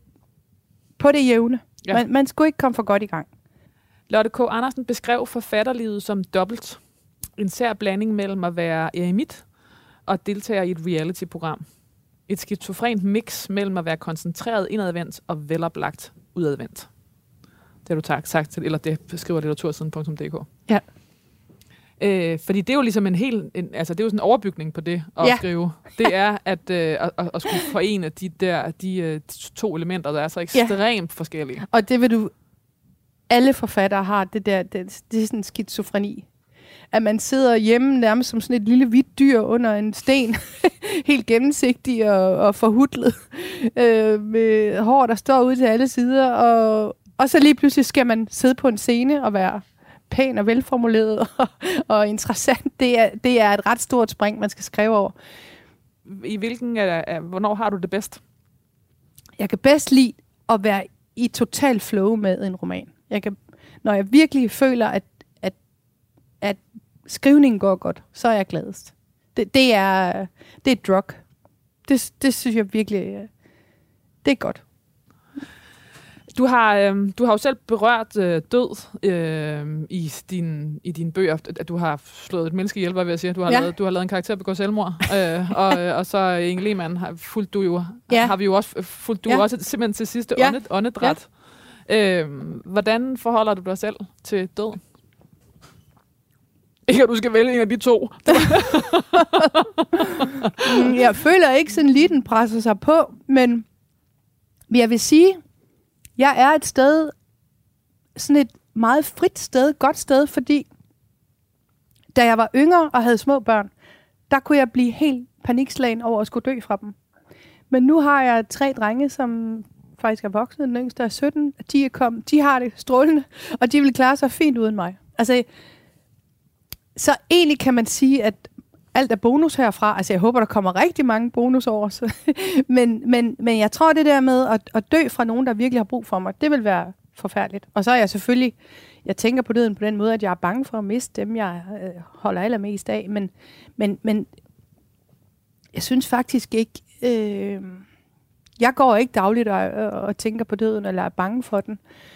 på det jævne. Ja. Man, man skulle ikke komme for godt i gang. Lotte K. Andersen beskrev forfatterlivet som dobbelt. En sær blanding mellem at være eremit og deltager i et reality-program. Et skizofrent mix mellem at være koncentreret indadvendt og veloplagt udadvendt. Det har du tak, sagt til, eller det skriver litteratursiden.dk. Ja. Øh, fordi det er jo ligesom en helt, en, altså det er jo sådan en overbygning på det at Ja. skrive. Det er at, øh, at, at, skulle forene de der de, øh, to elementer, der er så ekstremt forskellige. Og det vil du... Alle forfattere har det der, det, det er sådan en skizofreni. At man sidder hjemme nærmest som sådan et lille hvidt dyr under en sten. Helt gennemsigtig og, og forhudlet. Øh, med hår, der står ud til alle sider. Og, og så lige pludselig skal man sidde på en scene og være pæn og velformuleret og, og interessant. Det er, det er et ret stort spring, man skal skrive over. I hvilken, af, hvornår har du det bedst? Jeg kan bedst lide at være i total flow med en roman. Jeg kan, når jeg virkelig føler, at, at, skrivningen går godt, så er jeg gladest. Det, det, er, det er et drug. Det, det synes jeg virkelig, øh, det er godt. Du har, øh, du har jo selv berørt øh, død øh, i, din, i dine bøger. At du har slået et menneske ihjel, vil jeg sige. Du har, ja. Lavet, du har lavet en karakter begå selvmord. øh, og, øh, og så Inge Lehmann har fulgt du jo, Ja. har vi jo også fulgt du Ja. også simpelthen til sidste Ja. åndedræt. Ja. Øh, hvordan forholder du dig selv til død? Ikke at du skal vælge en af de to. Mm, jeg føler ikke sådan lige, den presser sig på, men jeg vil sige, jeg er et sted, sådan et meget frit sted, godt sted, fordi da jeg var yngre og havde små børn, der kunne jeg blive helt panikslagen over at skulle dø fra dem. Men nu har jeg tre drenge, som faktisk er voksne. Den yngste er 17. De, er kom, de har det strålende, og de vil klare sig fint uden mig. Altså, så egentlig kan man sige, at alt er bonus herfra. Altså, jeg håber, der kommer rigtig mange bonus over. Så. men, men, men jeg tror, det der med at, at dø fra nogen, der virkelig har brug for mig, det vil være forfærdeligt. Og så er jeg selvfølgelig, jeg tænker på døden på den måde, at jeg er bange for at miste dem, jeg øh, holder allermest af. Men, men, men jeg synes faktisk ikke, øh, jeg går ikke dagligt og, og, og tænker på døden, eller er bange for den. Øh,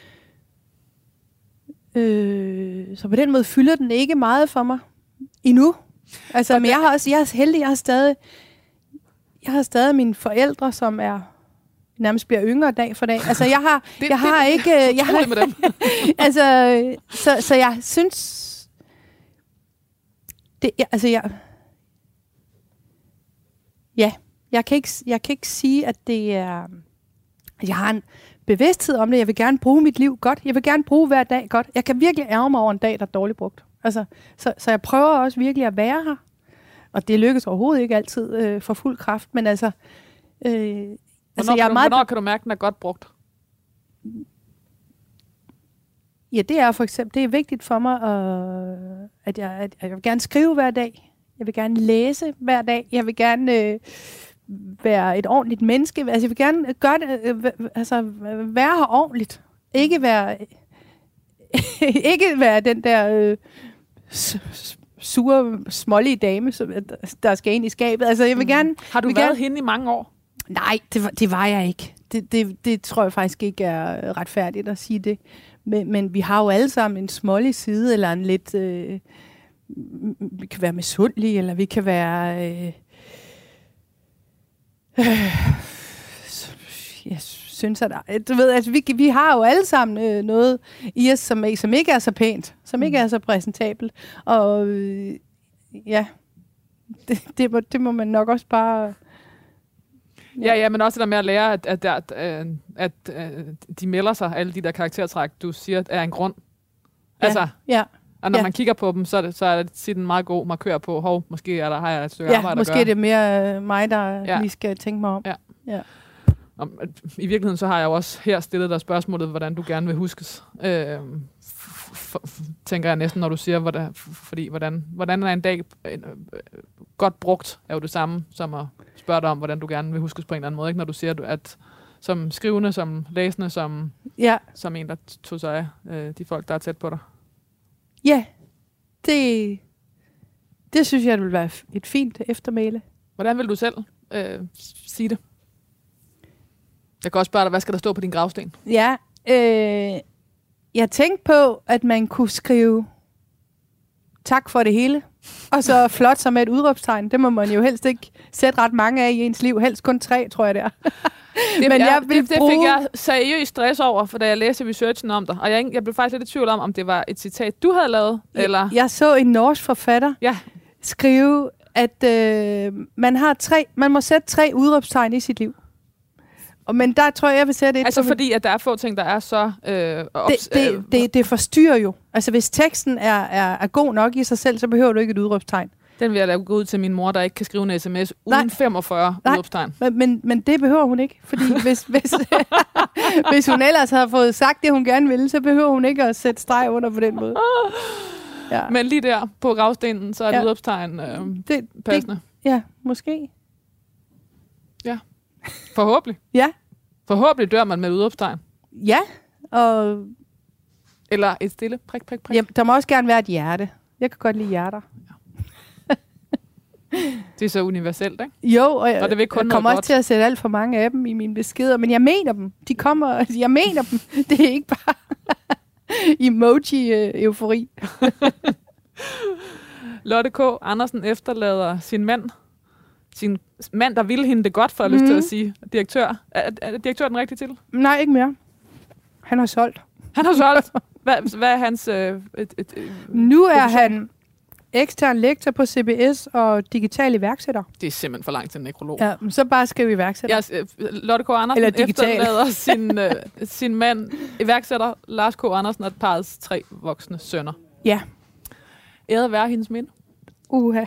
så på den måde fylder den ikke meget for mig endnu. Altså, men jeg har også, jeg er heldig, jeg har stadig, jeg har stadig mine forældre, som er nærmest bliver yngre dag for dag. Altså, jeg har, Det- jeg har det- ikke... øh, Jeg har, med dem. altså, så, så jeg synes... Det, jeg, altså, jeg... Ja, jeg kan, ikke, jeg kan ikke sige, at det er... Jeg har en bevidsthed om det. Jeg vil gerne bruge mit liv godt. Jeg vil gerne bruge hver dag godt. Jeg kan virkelig ærge mig over en dag, der er dårligt brugt. Altså, så, så jeg prøver også virkelig at være her. Og det lykkes overhovedet ikke altid øh, for fuld kraft, men altså... Øh, Hvornår, altså, jeg er du, meget hvornår kan du mærke, at den er godt brugt? Ja, det er for eksempel, det er vigtigt for mig, øh, at, jeg, at jeg vil gerne skrive hver dag. Jeg vil gerne læse hver dag. Jeg vil gerne øh, være et ordentligt menneske. Altså, jeg vil gerne gøre det, øh, altså, være her ordentligt. Ikke være, ikke være den der øh, sure, smålige dame, som, der skal ind i skabet. Altså, jeg vil gerne... Har du været gerne- hende i mange år? Nej, det var, det var jeg ikke. Det, det, det tror jeg faktisk ikke er retfærdigt at sige det. Men, men vi har jo alle sammen en smålig side, eller en lidt... Øh, vi kan være misundelige, eller vi kan være... Øh, øh, jeg synes, at... Du ved, altså, vi, vi har jo alle sammen øh, noget i os, som, som ikke er så pænt, som ikke er så præsentabelt. Og øh, ja, det, det, må, det må man nok også bare... Ja, ja, men også det der med at lære, at, at, at, at, at, at de melder sig, alle de der karaktertræk, du siger, er en grund. Ja. Altså, Ja, og når Ja. man kigger på dem, så er det, så er det tit en meget god markør på, hov, måske er der, har jeg et stykke ja arbejde måske at er gøre. det mere øh, mig, der Ja. ja. lige skal tænke mig om. Ja. Om, at I virkeligheden så har jeg jo også her stillet dig spørgsmålet, hvordan du gerne vil huskes. Øh, tænker jeg næsten, når du siger, hvordan, fordi, hvordan, hvordan er en dag øh, øh, godt brugt, er jo det samme som at spørge dig om, hvordan du gerne vil huskes på en eller anden måde. Ikke? Når du siger, at som skrivende, som læsende, som, Ja, som en, der tog sig af øh, de folk, der er tæt på dig. Ja. Det, det synes jeg, det vil være et fint eftermæle. Hvordan vil du selv øh, sige det? Jeg kan også spørge dig, hvad skal der stå på din gravsten? Ja, øh, jeg tænkte på, at man kunne skrive tak for det hele. Og så flot som et udråbstegn. Det må man jo helst ikke sætte ret mange af i ens liv. Helst kun tre, tror jeg det er. Det, Men jeg vil det, det fik bruge- jeg seriøst stress over, for da jeg læste researchen om dig. Og jeg, jeg blev faktisk lidt i tvivl om, om det var et citat, du havde lavet, eller... Jeg så en norsk forfatter Ja. skrive, at øh, man har tre, man må sætte tre udråbstegn i sit liv. Og, men der tror jeg, jeg vil sætte et Altså fordi, at der er få ting, der er så... Øh, ops, det, det, det, det forstyrrer jo. Altså hvis teksten er, er, er god nok i sig selv, så behøver du ikke et udråbstegn. Den vil jeg lade gå ud til min mor, der ikke kan skrive en sms uden Nej. 45 Nej. udopstegn. Men, men, men det behøver hun ikke, fordi hvis, hvis, hvis hun ellers har fået sagt det, hun gerne ville, så behøver hun ikke at sætte streg under på den måde. Ja, Men lige der på gravstenen, så er det Ja. udopstegn øh, det, det, passende. ja måske. Forhåbentlig. Ja, Forhåbentlig dør man med udopstegn. ja. Og Eller et stille prik, prik, prik. ja, der må også gerne være et hjerte. Jeg kan godt lide hjerter. Det er så universelt, ikke? Jo, og jeg, Og det vil kun jeg kommer også godt. til at sætte alt for mange af dem i mine beskeder, men jeg mener dem. De kommer, jeg mener dem. Det er ikke bare emoji-eufori. Lotte K. Andersen efterlader sin mand, sin mand, der ville hende det godt, for jeg mm. lyst til Mhm. at sige, direktør. Er, er direktør den rigtige til? Nej, ikke mere. Han har solgt. Han har solgt. Hvad, hvad er hans... Øh, et, et, et, Nu er Profession. han ekstern lektor på CBS og digital iværksætter. det er simpelthen for langt til en nekrolog. Ja, så bare skriv iværksætter. Jeg, øh, Lotte K. Andersen Eller digital. efterlader sin, øh, sin mand, iværksætter Lars K. Andersen og parrets tre voksne sønner. Ja. Æret være hendes minde. Uha.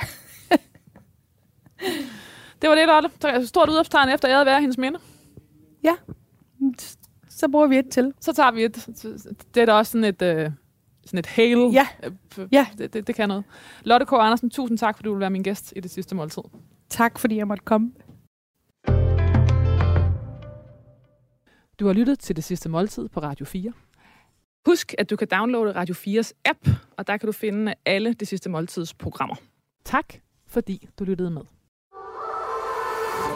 Det var det, Lotte. Så Stort udopstegn efter æret være hendes minde. Ja. Så bruger vi et til. Så tager vi et... Det er da også sådan et... Øh, sådan et hail. Ja. Øh, Ja. Det, det, det kan noget. Lotte K. Andersen, tusind tak, fordi du vil være min gæst i det sidste måltid. Tak, fordi jeg måtte komme. Du har lyttet til det sidste måltid på Radio 4. Husk, at du kan downloade Radio 4's app, og der kan du finde alle de sidste måltids programmer. Tak, fordi du lyttede med.